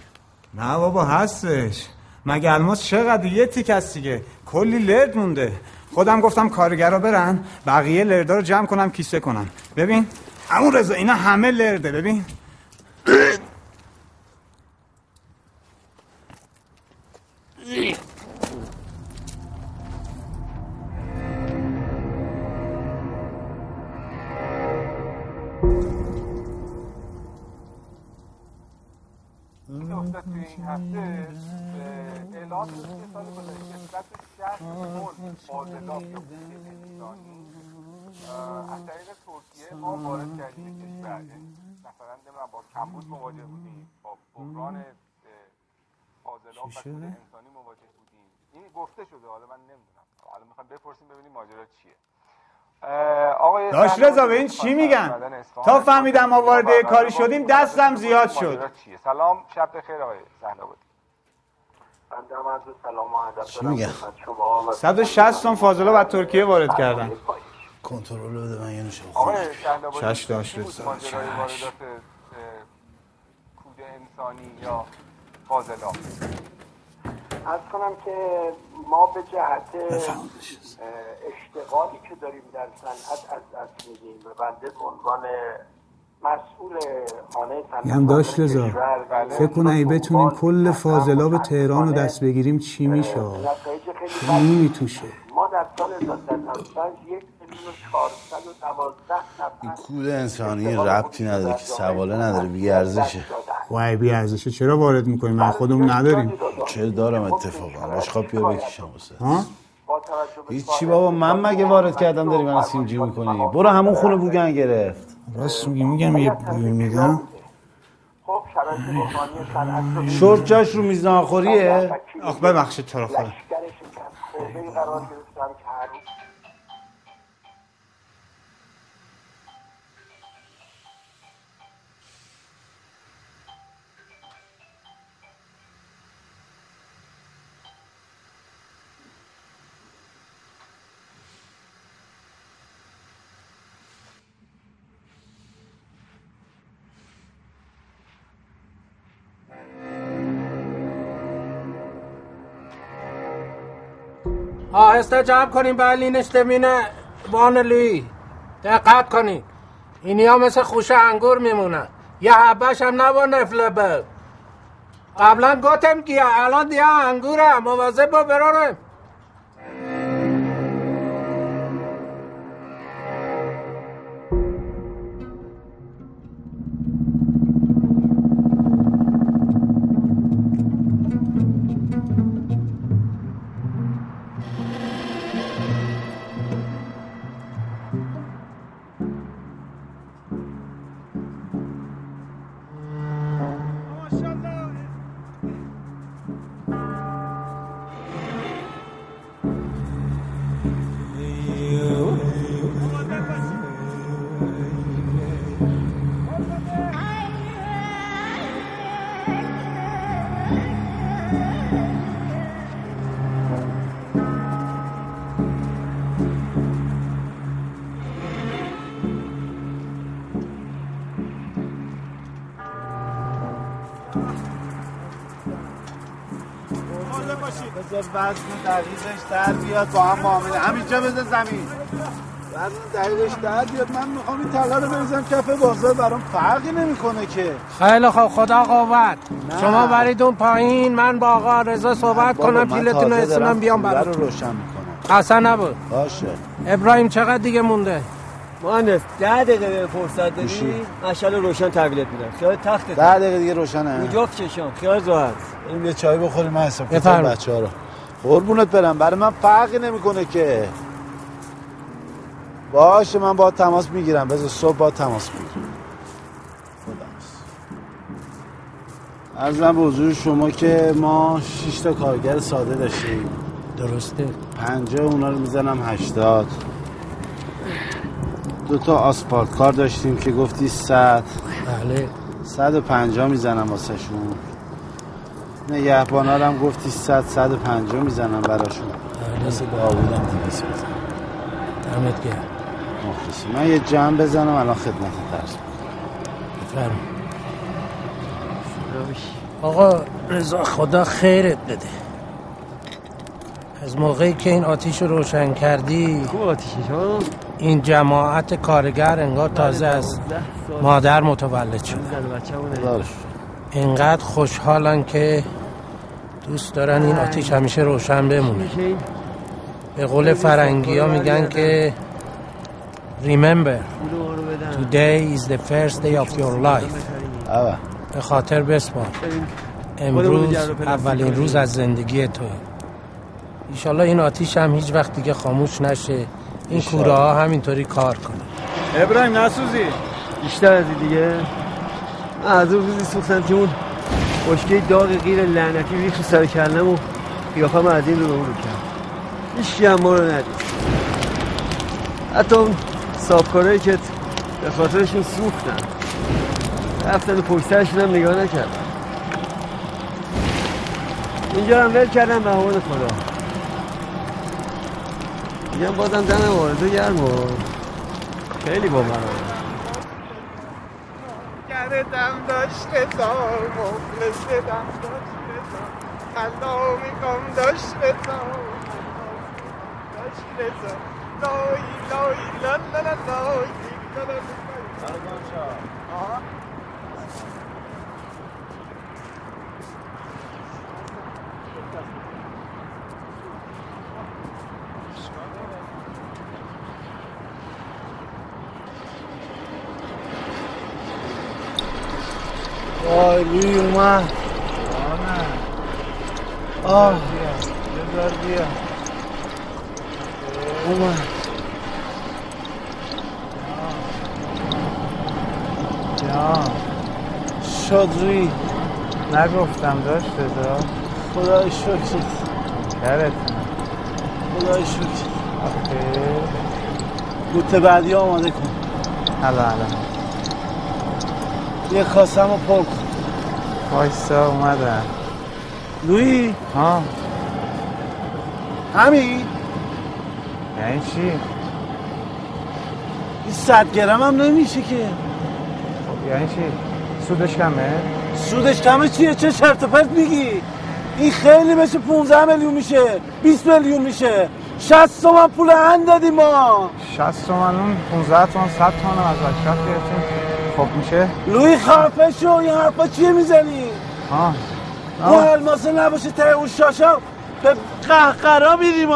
نه بابا هستش. مگه الماس چقدر یه تیک هست دیگه؟ کلی لرد مونده. خودم گفتم کارگرا برن بقیه لردا رو جمع کنم کیسه کنم. ببین همون رضا اینا همه لرده ببین. ترکیه ما رضا به این چی میگن؟ تا فهمیدم ما وارد کاری شدیم دستم زیاد شد. سلام شب بخیر آقای سهلاوی و میگن 160 تن فاضلاب از ترکیه وارد کردن. کنترل بده من یه نوشه آقای شهلابادی چش داش چی بود رضا ماجرای واردات چش اه، کود انسانی یا فاضلاب از کنم که ما به جهت اشتغالی که داریم در صنعت از دست میدیم و بنده به عنوان مسئول خانه صنعت هم داشت رضا کشور فکر کنم ای بتونیم کل فاضلاب تهران رو دست بگیریم چی میشه؟ نتایج خیلی نیمی توشه ما در سال 1995 یک این کود انسانی ربطی نداره که سواله نداره بی ارزشه. وای بی ارزشه چرا وارد می‌کنیم من خودمون نداریم. چه دارم اتفاقا؟ باش خواب بیا بکشم ها؟ هیچی بابا من مگه وارد کردم داری من سیمجی می‌کنی؟ برو همون خونه بوگن گرفت. راست میگی میگم یه بوی میدم خب شرایط بحرانی صنعت رو شورت جاش رو میزان خوریه آخ ببخشید تو رو خدا آهسته جمع کنین برلینش دمینه بان لوی. دقت کنین اینی ها مثل خوش انگور میمونن. یه حبش هم نبا نفله به. قبلا گفتم که الان دیگه انگوره مواظب با برارم. وزن دقیقش در بیاد با هم معامله. همینجا بذار زمین. وزن دقیقش در بیاد من می‌خوام این طلا رو بریزم کف بازار برام فرقی نمی‌کنه که. خیلی خوب خدا قوت. شما برید اون پایین من با آقا رضا صحبت کنم پیلتون رو تازه اسمم دارم بیام برات رو روشن می‌کنم. اصلا نبود. باشه. ابراهیم چقدر دیگه مونده؟ مهندس ده دقیقه فرصت گوشی. داری مشعل روشن تحویلت میدم. خیال تخت ده دقیقه دیگه روشنه. رو جفت چشم. خیال راحت. بریم یه چای بخوریم من حساب کتاب بفرمایید. بچه ها رو. قربونت برم. برای من فرقی نمی‌کنه که. باشه من با تماس می‌گیرم. بذار صبح با تماس می‌گیرم. ارزم به حضور شما که ما 6 تا کارگر ساده داشتیم. درسته. پنجاه اونا رو می‌زنم هشتاد. دو تا آسپارت کار داشتیم که گفتی صد. بله. صد و پنجاه می‌زنم واسه شون نگهبانا رو هم گفتی صد صد و پنجاه می‌زنم براشون. واسه داوودم دیویس می‌زنم دمت گرم. مخلصی. من یه جمع بزنم الان خدمت درس. بفرم آقا رضا خدا خیرت بده. از موقعی که این آتیش رو روشن کردی این جماعت کارگر انگار تازه از مادر متولد شد. اینقدر خوشحالن که دوست دارن این آتیش همیشه روشن بمونه. به قول فرنگی ها میگن که Remember Today is the first day of your life. به خاطر بسپار. امروز اولین روز از زندگی توه. ایشالله این آتیش هم هیچ وقت دیگه خاموش نشه. این کوره ها همینطوری کار کنه ابراهیم نسوزی. بیشتر از دیگه. از اون روزی سوختم که اون بشکه داغ غیر لعنتی ریخ سر کلم و قیافم از این رو به اون رو کرد. هیچ هم ما رو ندید. حتی اون صابکارهایی که به خاطرشون سوختن. رفتن و پشترشون هم نگاه نکردن. اینجا هم ول کردم به حوال خدا. میگم بازم زنم آرزو گرم و خیلی با من گردم داشت بزار مخلص دم داشت بزار خلا میکن داشت بزار داشت بزار لای لای لا لا لا لای. لا لا لا آها. وای لوی اومد آه بذار شد روی نگفتم داشت بذار خدای شکر کرت خدای شکر آخه گوت بعدی آماده کن حالا حالا یه کاسم رو پر کن وایسا اومدم. لوی؟ ها. همین؟ یعنی چی؟ این صد گرم هم نمیشه که. خب یعنی چی؟ سودش کمه؟ سودش کمه چیه؟ چه شرط پرت میگی؟ این خیلی بشه 15 میلیون میشه 20 میلیون میشه. 60 تومن پول هند دادیم ما. 60 تومن اون 15 تومن 100 تومن از اشرف گرفتیم. خب میشه؟ لوی خفه شو این حرفا چیه می‌زنی؟ ها. اون الماسه نباشه ته اون شاشا به قهقرا میریم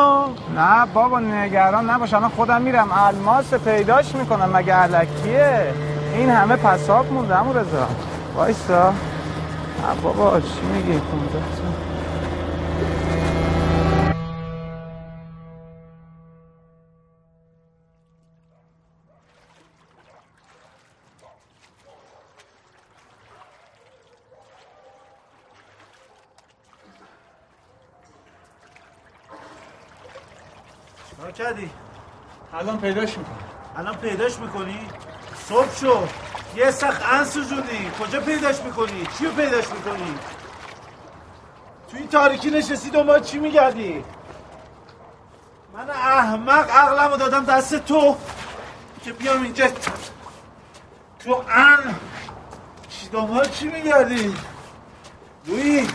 نه بابا نگران نباش. الان خودم میرم. الماس پیداش می‌کنم. مگه علکیه؟ این همه پساب مونده همون رضا. وایسا. بابا چی میگی؟ 15 کردی؟ الان پیداش می‌کنم الان پیداش می‌کنی؟ صبح شد یه سخت ان سوزوندی کجا پیداش می‌کنی؟ چی رو پیداش می‌کنی؟ توی این تاریکی نشستی دنبال چی میگردی؟ من احمق عقلمو دادم دست تو که بیام اینجا تو ان چی دنبال چی میگردی؟ لوی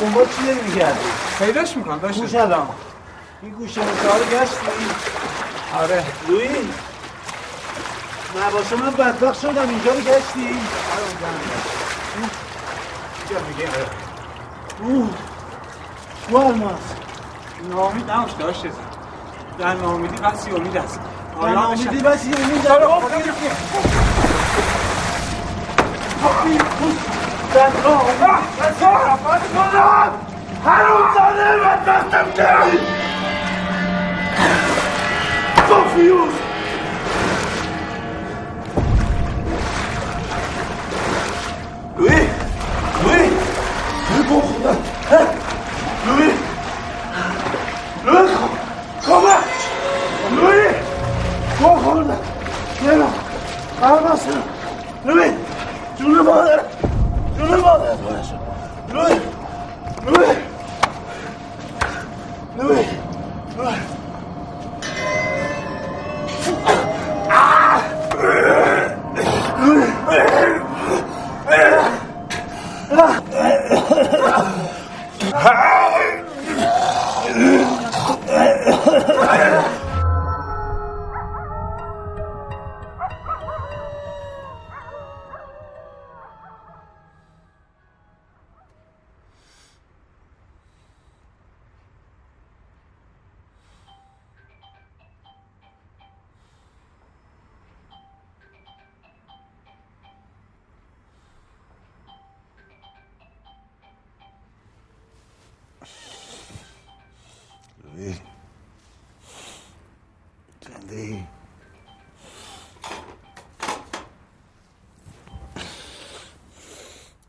دنبال چی داری میگردی؟ پیداش می‌کنم داشت گوش الان این گوشه متعال گشتی؟ آره. لوی؟ نباشه من بدبخت شدم اینجا رو گشتی؟ اینجا میگه آره. اوه. تو الماس نباش داشت در ناامیدی بسی امید است. در ناامیدی بسی امید آره، است. خب، گرفتی. هنوز زاده بدبختم کردی پوفیوز لوی لوی لوی با خدا لوی لوی کمک لوی با خدا نمی‌دونم قرمز لوی جون مادر جون مادر لوی لوی لوی لوی Ah!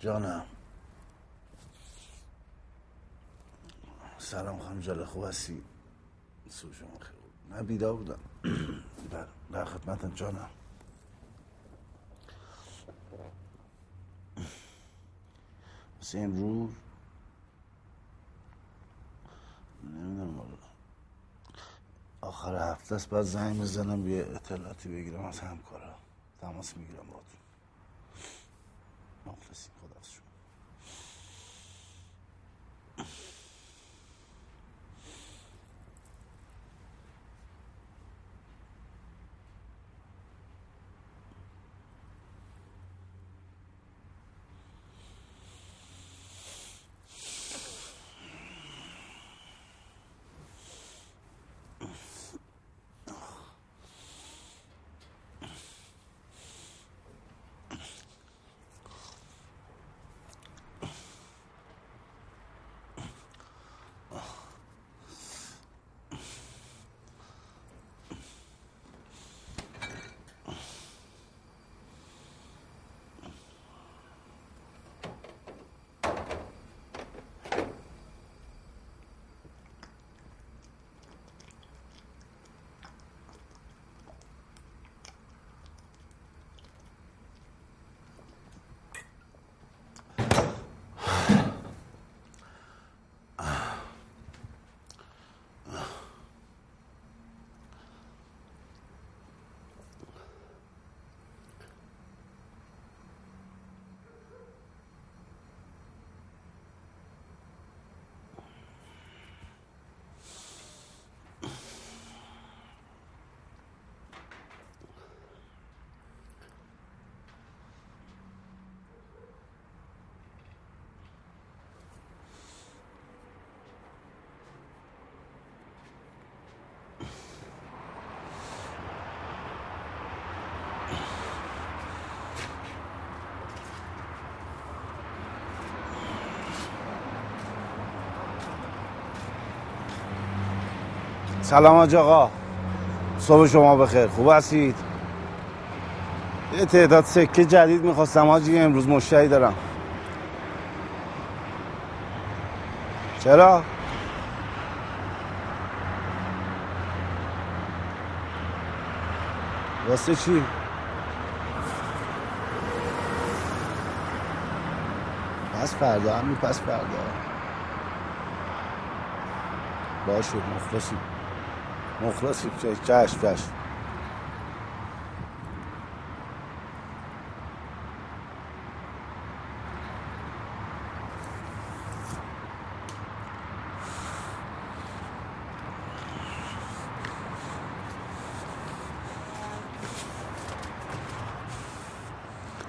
جانم. سلام خانم جاله خوب هستی؟ سو شما خیلی. نه بیدار بودم. <clears throat> در خدمتم جانم. مثل امروز نمی‌دونم والا آخر هفته است بعد زنگ بزنم یه اطلاعاتی بگیرم از همکارا. تماس می‌گیرم باهاتون. سلام حاج آقا. صبح شما بخیر. خوب هستید؟ یه تعداد سکه جدید می‌خواستم حاجی امروز مشتری دارم. چرا؟ واسه چی؟ پس فردا همین پس فردا. باشه مخلصیم. مخلصیم چشم چشم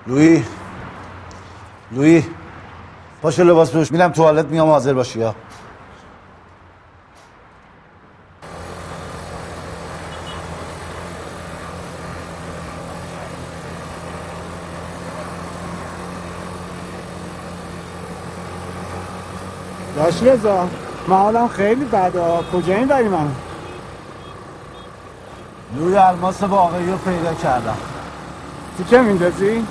لوی؟ لوی؟ پاشو لباس بوش میرم توالت میام حاضر باشی یا داشت رضا من حالم خیلی بده. کجا این بری من؟ لوی الماس باقی رو پیدا کردم. تو چه میندازی؟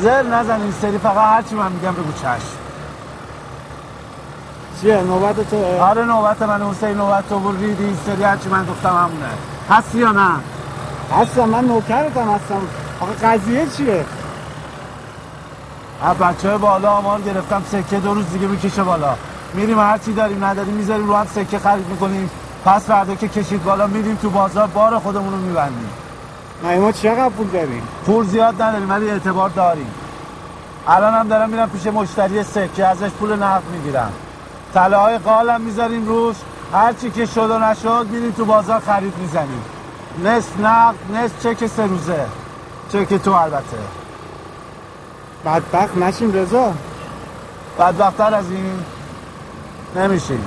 زر نزن این سری فقط هرچی من میگم بگو چشم. چیه؟ نوبت تو؟ آره نوبت من. حسین نوبت تو بود ریدی این سری هرچی من گفتم همونه. هستی یا نه؟ هستم من نوکرتم هستم. آقا قضیه چیه؟ از بچه های بالا آمار گرفتم سکه دو روز دیگه می‌کشه بالا. میریم هرچی داریم نداریم می‌ذاریم رو هم سکه خرید می‌کنیم. پس فردا که کشید بالا میریم تو بازار بار خودمون رو میبندیم. ما ما چقدر پول داریم پول زیاد نداریم ولی اعتبار داریم. الان هم دارم میرم پیش مشتری سکه ازش پول نقد می‌گیرم. طلاهای قالم می‌ذاریم روش. هر چی که شد و نشد میریم تو بازار خرید می‌زنیم. نصف نقد نصف چک سه روزه. چک تو البته. بدبخت نشیم رضا. بدبختتر از این. نمیشیم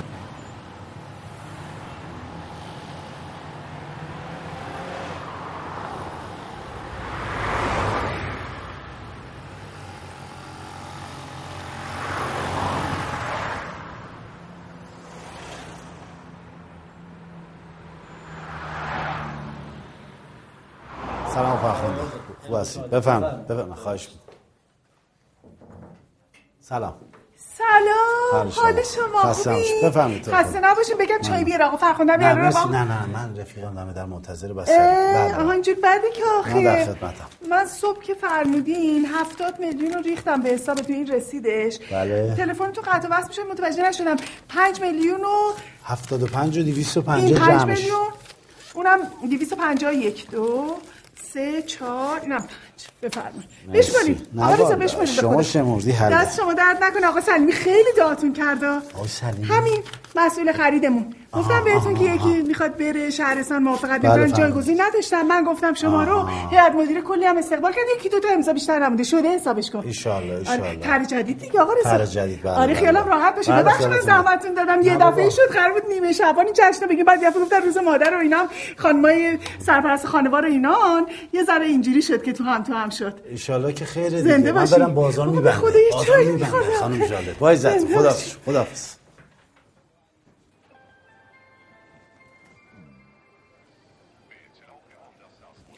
سلام فرخنده خوب هستی بفهم بفهم خواهش. سلام. سلام. حال شما. خسته؟ نباشید. تو خسته نباشین. بگم چای بیار آقا. فرخنده نه بیار آقا. نه نه من رفیقم دمه در منتظر بس آها اینجور بده که آخه خدمتم. من صبح که فرمودین هفتاد میلیون رو ریختم به حساب تو این رسیدش. بله. تلفن تو قطع وصل میشه متوجه نشدم. پنج میلیون و 75 و 250 این پنج جمعش. میلیون اونم دویست و پنجاه و یک. دو سه چهار اینم پنج. بفرمایید. بشمارید. آقا بشمارید شما. شمردی حله. دست شما درد نکنه. آقا سلیمی خیلی دعاتون کرده. همین مسئول خریدمون. گفتم بهتون که یکی می‌خواد بره شهرستان موافقت بله، بکنن فهمیدم. جایگزین نداشتم من گفتم شما رو هیئت مدیره کلی هم استقبال کرد یکی دو تا امضا بیشتر نمونده شده حسابش کن. آره، ایشالله. طرح جدید دیگه آقا رضا. جدید، بله، آره بله. خیالم راحت باشه. بله، ببخشید من زحمتتون دادم یه دفعه. شد قرار بود نیمه شبانی جشن بگیم بعد یه گفتن روز مادر و اینا خانمای سرپرست خانوار اینان یه ذره اینجوری شد که تو هم تو هم شد. ایشالله که خیره زنده دیگه من باشی. برم بازار میبندم به خدا یه چای می‌خوام. خانم جاله با عزت زنده خدا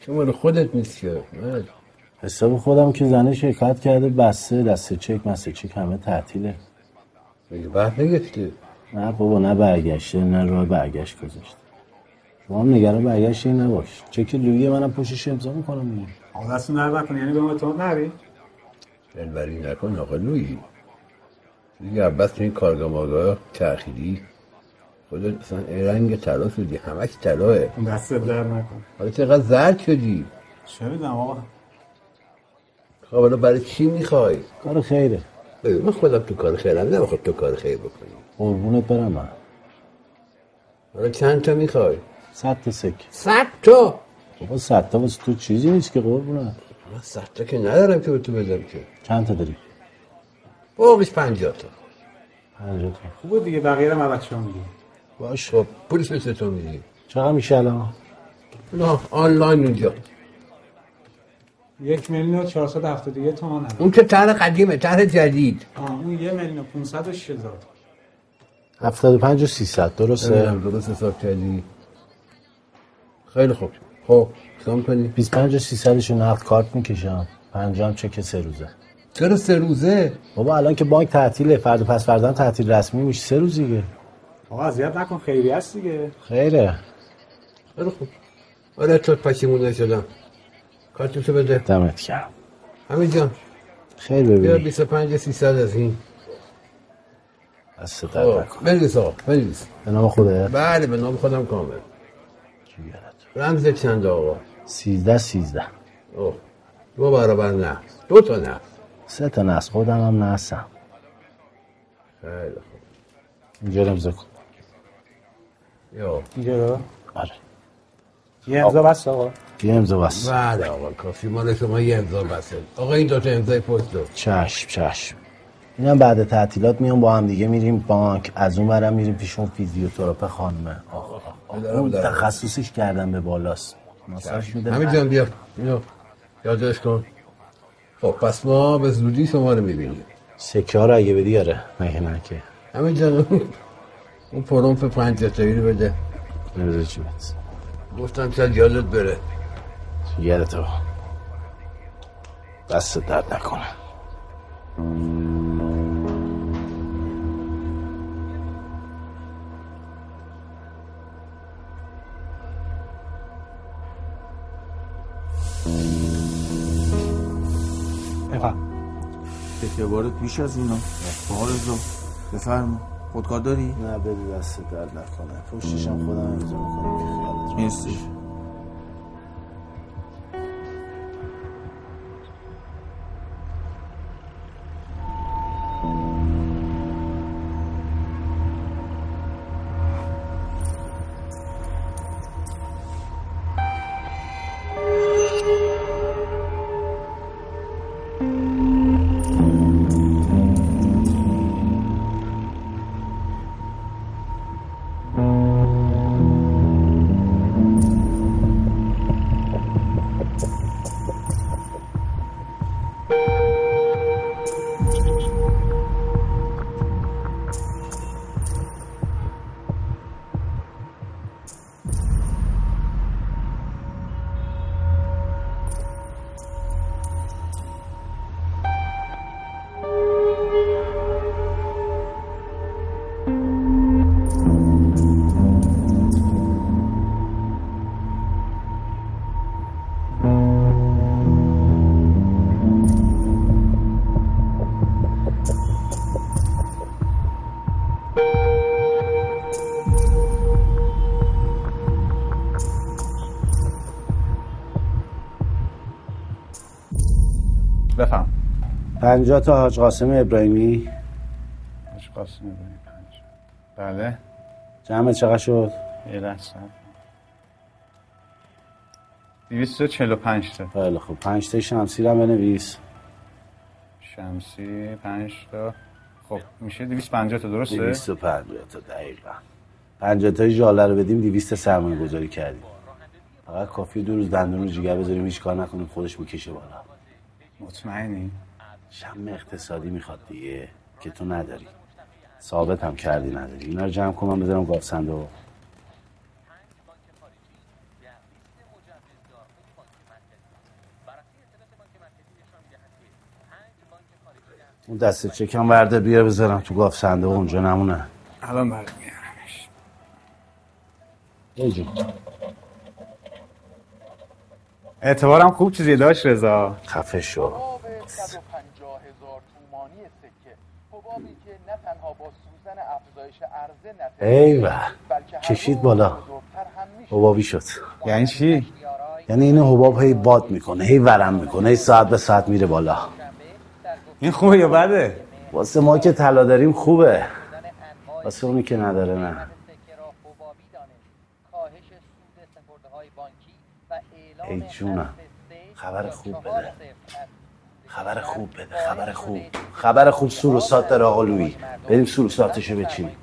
تو مال خودت نیست که؟ من حساب خودم که زنه شرکت کرده بسته دسته چک مسته چک همه تعطیله. میگه بعد نگفتی نه بابا نه برگشته نه راه برگشت گذاشته. شما هم نگران برگشت نباش. چک لویی منم پشتش امضا می‌کنم. دیگه آقا دستون در نکنی. یعنی به ما اعتماد نری دلبری نکن آقا لویی دیگه عباس تو این کارگاه مارگاه تأخیری خودت اصلا رنگ طلا شدی همش طلاه. دست در نکن حالا چقدر زرد شدی؟ چه می‌دونم آقا. خب حالا برای چی می‌خوای؟ کار خیره. ببین من خودم تو کار خیرم نمی‌خواد تو کار خیر بکنی. قربونت برم من. حالا چند تا می‌خوای؟ صد تا سک صد تا؟ بابا صد تا واسه تو چیزی نیست که قربونت. من صد تا که ندارم که به تو بدم که. چند تا داری؟ باقیش پنجاه تا. پنجاه تا. خوبه دیگه بقیه رو بچه ها میگیم باش خب پولش مثل تو میدی چقدر میشه الان؟ نه آنلاین اونجا. یک میلیون و چهارصد هفتاد و یه تومن هم اون که طرح قدیمه طرح جدید. آه اون یه میلیون و پونصد و شش هزار هفتاد و پنج و سیصد درسته؟ نمی‌دونم درست حساب کردی. خیلی خوب. خب حساب کنی 25 و 300 شو نقد کارت می‌کشم. پنجام چک سه روزه. چرا سه روزه؟ بابا الان که بانک تعطیله. فردا پس فردا تعطیل رسمی میشه. سه روز دیگه. آقا اذیت نکن. خیلی هست دیگه. خیره. خیلی خوب. آره تو پشیمون نشدم. کارتوشو بده. دمت گرم. همین جان. خیر بیا ببین 25 300 از این. دست درد خب نکن بنویس آقا بنویس. به نام خودت؟ بله به نام خودم کامل. رمز چند آقا؟ سیزده سیزده. اوه. دو برابر نه. دو تا نه. سه تا نست خودم هم نستم خیلی خوب. اینجا رو امضا کن. یا. اینجا رو؟ آره. یه امضا بس آقا. یه امضا بس. بله آقا کافی. مال شما یه امضا بسه آقا این دوتا امضای پشت دو. چشم چشم. اینم بعد تعطیلات میام با هم دیگه میریم بانک. از اون برم میریم پیش اون فیزیوتراپ خانمه آه، آه، آه. بدارم، اون. تخصصش کردن به بالاست. همین جان بیا. یادش کن. خب پس ما به زودی شما رو می‌بینیم. سکه ها رو اگه بدی آره مگه نه که. همین جان اون پرونف پنج تایی رو بده. نمیده چی گفتم شاید یادت بره. یادت رو دست درد نکنه. بفهم اعتبارت بیش از اینا. آرزو بفرما. خودکار داری؟ نه بدی دست درد نکنه. پشتشم خودم امضا می‌کنم که خیالت مرسی. پنجاه تا حاج قاسم ابراهیمی. حاج قاسم ابراهیمی پنج بله. جمع چقدر شد؟ یه لحظه. دویست و چهل و پنج تا. خیلی خوب پنج تا شمسی رو بنویس. شمسی پنج تا. خب میشه دویست پنجاه تا درسته؟ دویست و پنجاه تا دقیقا. پنجاه تای ژاله رو بدیم دویست سرمایه گذاری کردیم. فقط کافی دو روز دندون رو جیگر بذاریم هیچ کار نکنیم خودش می‌کشه بالا. مطمئنی؟ شم اقتصادی می‌خواد دیگه که تو نداری. ثابت هم کردی نداری. اینا رو جمع کن من بذارم گاف صندوق. اون دسته چکم ورده بیا بذارم تو گاف صندوق اونجا نمونه. الان برات میارمش ای جون. اعتبارم خوب چیزی داشت رضا. خفه شو. ایوه کشید بالا. حبابی شد. یعنی چی؟ یعنی این حباب هی باد می‌کنه هی ورم می‌کنه هی ساعت به ساعت میره بالا. این خوبه یا بده؟ واسه ما که طلا داریم خوبه. واسه اونی که نداره نه. ای جونم. خبر خوب بده. خبر خوب بده خبر خوب. خبر خوب. سوروسات داره آقا لویی بریم سوروساتشو بچینیم.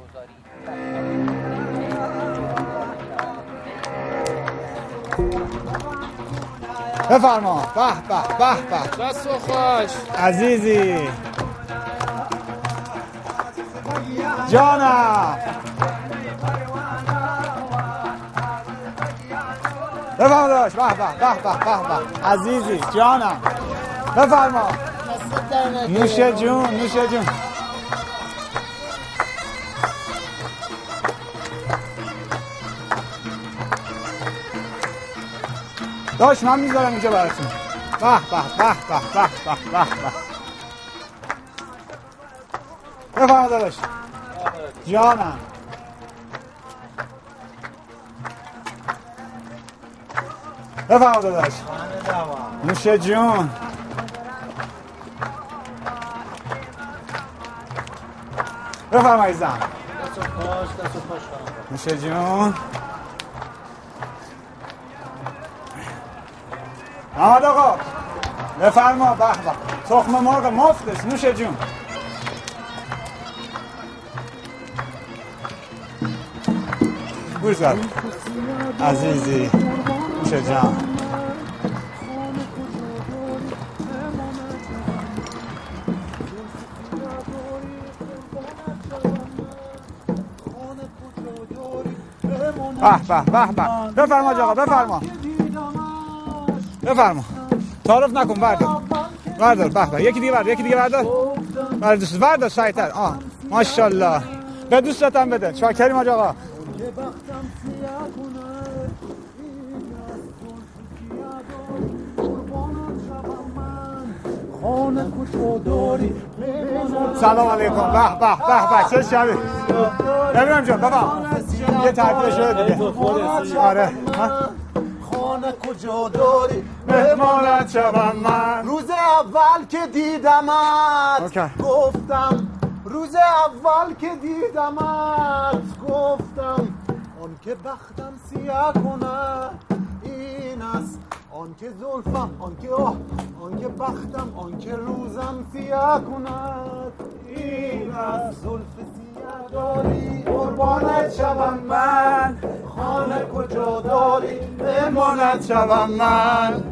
بفرما. به به به به. دست و خوش. عزیزی. جانم. بفرما داشت به به به به به به. عزیزی جانم. بفرما. نوش جون نوش جون. داشت من می‌ذارم اینجا براتون. به به به به به به به به. بفرما داداش. جانم. بفرما داداش. نوش جون. بفرمایید زن. دست و پاش دست و میشه جون. آمد آقا. بفرما به به. تخم مرغ مفتش. نوشه جون. گوش عزیزی. نوشه جان. به به به. بفرما آقا بفرما. بفرما. تعارف نکن بردار. بردار به به. یکی دیگه بردار یکی دیگه بردار. بردار دوست بردار سعیتر آه ماشاءالله. به دوستت هم بده. چاکریم آج آقا سلام علیکم. به به به به. چه شبی؟ ابراهیم جان بفهم یه تحقیل شده دیگه. آره. ها؟ خانه کجا داری؟ مهمانت شوم من. روز اول که دیدمت. گفتم روز اول که دیدمت گفتم آن که بختم سیاه کنه این است. آن که زلفم آن که آه آن که بختم آن که روزم سیاه کند این است. زلف سیاه داری قربانت شوم من. خانه کجا داری؟ مهمانت شوم من.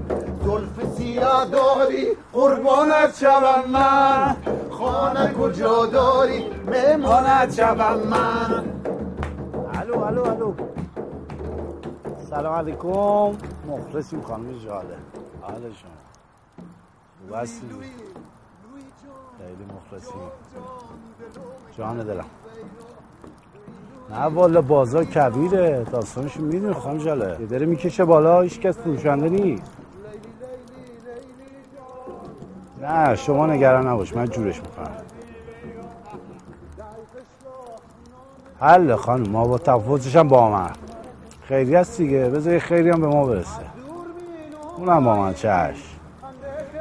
زلف سیاه داری قربانت شوم من. خانه کجا داری؟ مهمانت شوم من. الو الو الو. سلام علیکم. مخلصیم خانم جاله. حال شما. هستی خیلی مخلصیم. جان دلم. نه والا بازار کبیره داستانشو می‌دونی خانم جاله. یه داره می‌کشه بالا هیچ کس فروشنده نیست نه شما نگران نباش من جورش می‌کنم. حل خانم ما با تفاوتش هم با من. خیلی هست دیگه بذار خیلی هم به ما برسه. اونم با من چش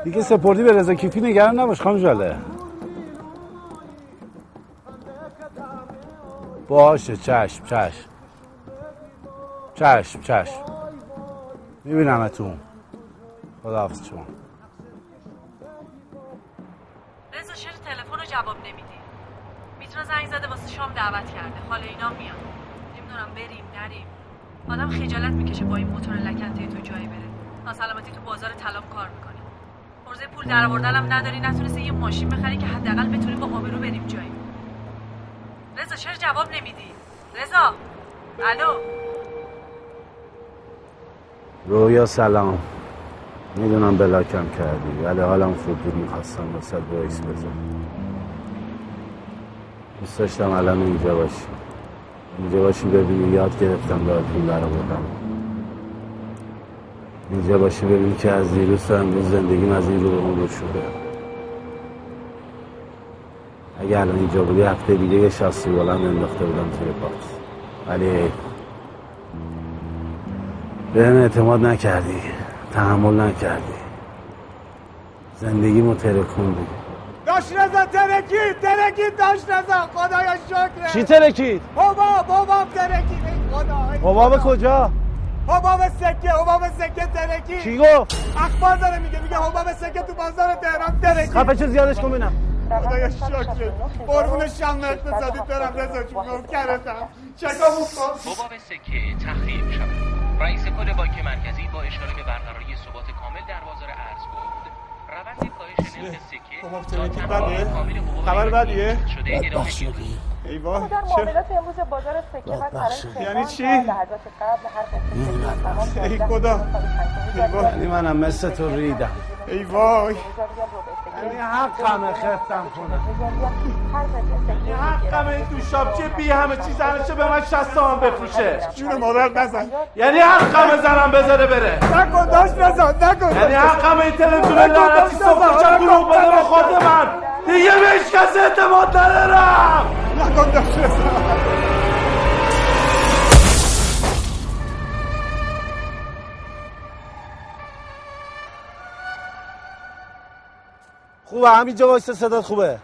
دیگه سپردی به رضا کیفی نگران نباش خانم جاله. باشه چشم چشم. چشم چشم. میبینمتون. خداحافظ شما. رضا چرا تلفن رو جواب نمیدی؟ می‌تونه زنگ زده واسه شام دعوت کرده. حالا اینا میان نمی‌دونم بریم نریم. آدم خجالت می‌کشه با این موتور لکنته تو جایی بره. ناسلامتی تو بازار طلام کار می‌کنی عرضه پول در آوردنم نداری نتونستی یه ماشین بخری که حداقل بتونیم با آبرو بریم جایی. رضا چرا جواب نمیدی؟ رضا الو. رویا سلام. می‌دونم بلاکم کردی ولی حالم خوب بود می‌خواستم واسه وایس بزنم. دوست داشتم الان اینجا باشی. اینجا باشی ببینی یاد گرفتم راه پول در بودم. اینجا باشی ببینی که از دیروز تا امروز زندگیم از این رو به اون رو شده. اگه الان اینجا بودی هفته دیگه یه شاسی بلند انداخته بودم توی پات ولی به هم اعتماد نکردی تحمل نکردی. زندگی ترکوندی. داشت رزا ترکید ترکید داشت رزا خدایا شکره چی ترکید؟ حباب حباب ترکید خدا حباب کجا؟ حباب سکه حباب سکه ترکید کی گفت؟ اخبار داره میگه میگه حباب سکه تو بازار تهران ترکید خفه چه زیادش کن ببینم. خدایا شکر. قربون شم اقتصادی برم رضا جون نوکرتم. چکامو کن. حباب سکه تخریب شود. رئیس کل بانک مرکزی با اشاره به برقراری ثبات کامل در بازار ارز گفت. روند کاهش نرخ سکه حباب ترکید بده خبر بدیه ای وای در معاملات امروز بازار سکه و طلای یعنی چی؟ ای خدا. یعنی منم مثل تو ریدم. ای وای. یعنی حقمه خفتم کنم این حقمه این دوشابچه بی همه چیز همیشه به من 60 تومن بفروشه. جون مادر نزن یعنی حقمه زنم بذاره بره. نکن داشت رضا نکن. یعنی حقمه این تلویزیون لعنتی صبح چند دروغ بده به خود من دیگه به هیچ کس اعتماد ندارم. نکن داشت رضا خوبه؟ همینجا وایسه صدات خوبه؟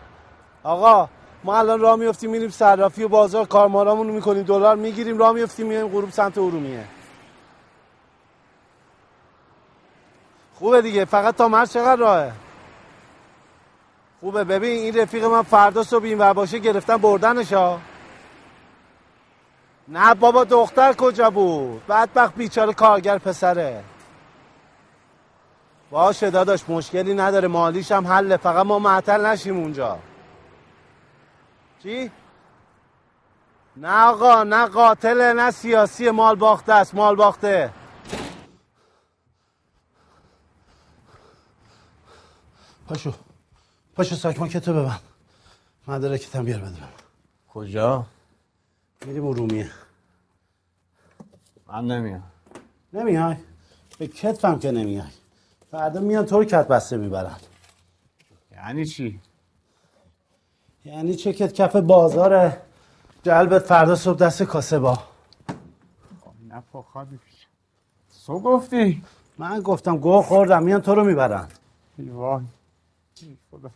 آقا ما الان راه میفتیم میریم صرافی و بازار کارمارامون رو می‌کنیم. دلار می‌گیریم راه میفتیم میایم غروب سمت ارومیه. خوبه دیگه فقط تا مرز چقدر راهه؟ خوبه ببین این رفیق من فردا صبح این ور باشه گرفتن بردنش ها. نه بابا دختر کجا بود؟ بدبخت بیچاره کارگر پسره. باشه داداش مشکلی نداره. مالیش هم حله. فقط ما معطل نشیم اونجا. چی؟ نه آقا نه قاتله نه سیاسی. مال باخته است. مال باخته. پاشو. پاشو ساکماکتو ببند. مدرکتم بیار بده کجا؟ میریم ارومیه من نمیام. نمیای؟ به کتفم که نمیای. فردا میان تو رو کت بسته می‌برن. یعنی چی؟ یعنی چه کت کف بازاره جلبت فردا صبح دست کاسه با نه پاخا میپیچم تو گفتی؟ من گفتم گوه خوردم میان تو رو می‌برن. وای. خدا.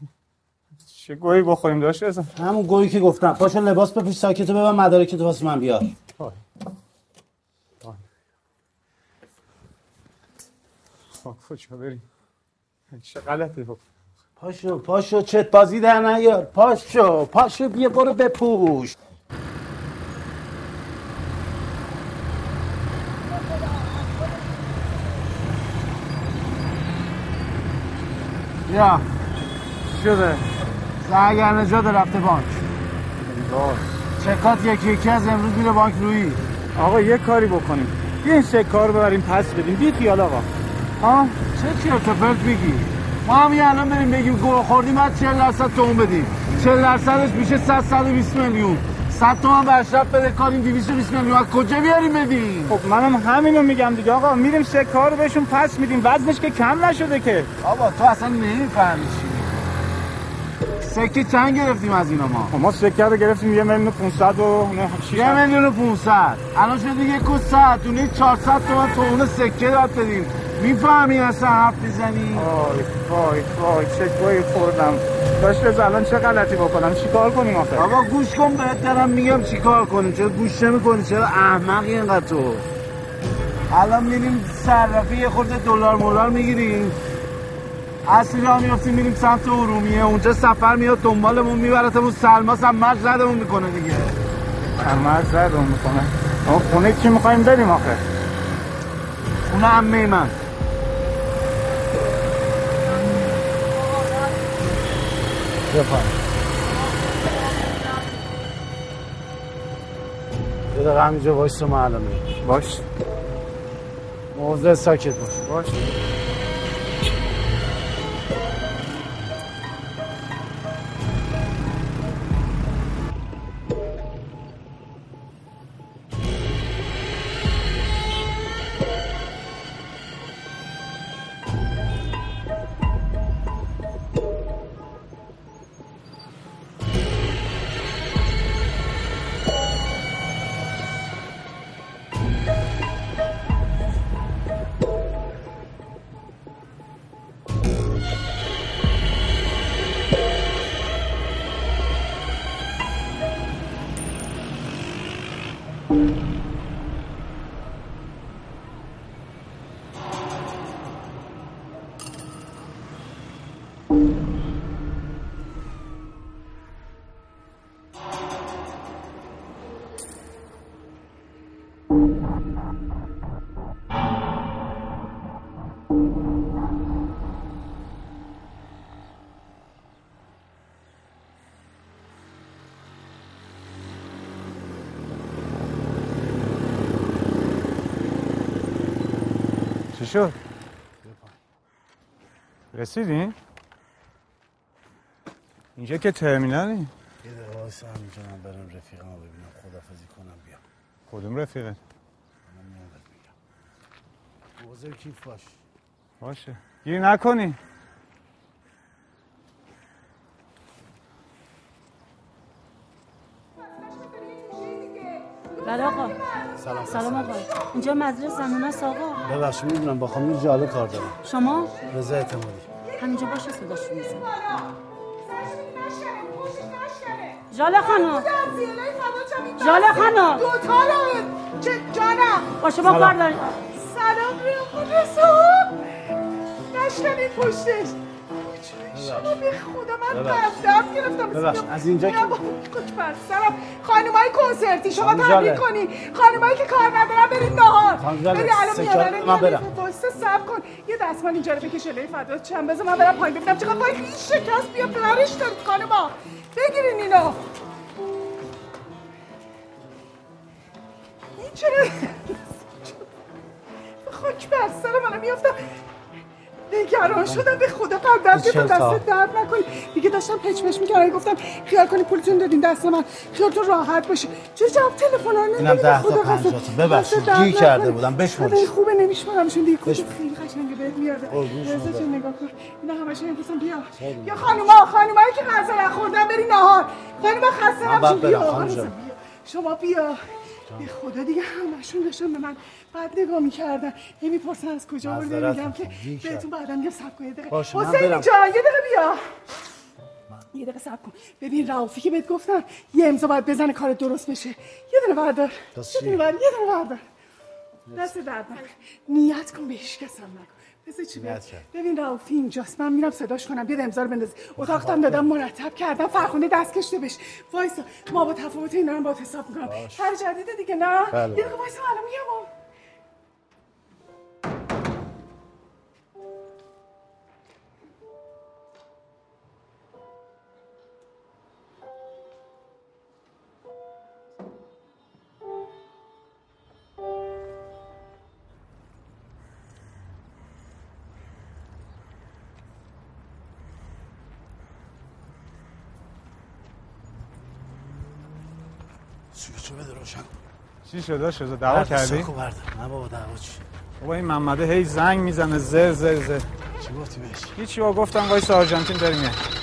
چه گویی بخوریم داشت؟ ازم همون گویی که گفتم. پاشو لباس بپوش ساکتو ببن مدارکتو واسه من بیار. خب کجا بریم. چه غلطی بکن پاشو پاشو چت بازی در نیار. پاشو پاشو بیا برو بپوش. بیا. شده. سرگر نجات رفته بانک. چکات یکی یکی از امروز میره بانک روی. آقا یه کاری بکنیم. بیا این سکه رو ببریم پس بدیم. بی خیال آقا. ها چه چرت و پرت میگی؟ ما همین الان بریم بگیم گوه خوردیم بعد 40 درصد تومون بدیم. 40 درصدش میشه 100 120 میلیون. 100 تومن به اشرف بده کاریم 220 میلیون. از کجا بیاریم بدیم خب منم همینو میگم دیگه. آقا میریم سکه رو بهشون پس میدیم. وزنش که کم نشده که. آقا تو اصلا نمی‌فهمی چی؟ سکه چند گرفتیم از اینا ما؟ خب ما سکه رو گرفتیم یه میلیون و 500 و یه میلیون و 500 الان شده یک و 100 اون 400 تومن تو اون سکه داد بدیم. می‌فهمی اصلا حرف می‌زنی؟ وای وای وای چه گویی خوردم. داشت از الان چه غلطی بکنم؟ چیکار کنیم آخه؟ آقا گوش کن بهت دارم میگم چیکار کنیم. چرا گوش نمی‌کنی؟ چرا احمقی اینقدر تو؟ الان میریم صرافی یه خورده دلار مولار می‌گیریم. اصلی را میفتیم میریم سمت ارومیه. اونجا سفر میاد دنبالمون میبرتمون سلماس هم مرز ردمون می‌کنه دیگه. هم مرز ردمون می‌کنه. ما خونه کی می‌خوایم بریم آخه؟ خونه عمه من. بفرم یه دقیقه همینجا وایس تو معلومه باش. موضع ساکت باش. باش. شد؟ رسیدین؟ اینجا که ترمینالی. یه دقیقه وایسا همینجا من برم رفیقمو ببینم. خدافزی کنم بیام کدوم رفیقه؟ من میام میگم. موضع کیف باش. باشه. گیر نکنی. بله آقا. سلام. سلام آقا. اینجا مدرسه زنونه است آقا. ببخشید می‌دونم با خانم جاله کار دارم. شما؟ رضا اعتمادی. همینجا باشه صداشو میزن. جاله خانم. جاله خانم. دو تا رو چه جانم. با شما کار داریم. سلام روی خود رسول نشکنید پشتش شما به خدا من. درد گرفتم. ببخشید، از اینجا که- بر سرم. خانمای کنسرتی شما جاله. کنی. خانمایی که کار ندارن برید نهار. خانم جاله، بری الان الان من. برم. وایسا صبر کن. یه دستمال اینجا رو بکش الی فدا چند؟ بذار من برم پایین ببینم چقدر پای شکست بیا برش دارید خانما. بگیرین اینو. این چرا <laughs> خاک بر سر منم میافتم. نگران شدم به خدا قبل دست تا. دست درد نکنی دیگه داشتم پچ پچ می‌کردم گفتم خیال کنی پولتون دادین دست من خیالتون راحت باشه چرا جواب تلفن رو نمیدی تا پنجاه تا. ببخشید، گیر کرده بودم. بشمرش. خوبه نمیشمارمشون دیگه. خیلی قشنگه بهت شما رضا. جون نگاه کن اینا همش می‌پرسن بیا. بیا خانوما خانومایی که غذا نخوردن بری نهار خانوما خسته نباشین. بیا شما بیا به خدا دیگه همشون داشتن به من بعد نگاه می‌کردن. هی می‌پرسن از کجا آورده میگم که. بهتون بعدا میگم سب کن. یه دقیقه. باشه، من حسین برم. جان یه دقیقه بیا. یه دقیقه سب کن. ببین رافی که بهت گفتم یه امضا باید بزنه کار درست بشه. یه دونه بردار. یه؟ دونه بردار یه دونه بردار. دست درد. نیت کن به هیچ کس هم نکن. بذار چی. ببین رافی اینجاست. من میرم صداش کنم. بیاد امضا رو بنداز. اتاقتم دادم مرتب کردم. فرخونده دست کشته بش وایسا. ما با تفاوت اینا هم با حساب می‌کنم. هر جدیده دیگه نه؟ بله. یه دقیقه وایسا الان میام. چی شده؟ شده دعوا کردی؟ ساکو بردار نه بابا دعوا چی؟ بابا این محمده هی زنگ می‌زنه زر زر زر. چی گفتی بهش؟ هیچی با گفتم وایس آرژانتین داریم میاد.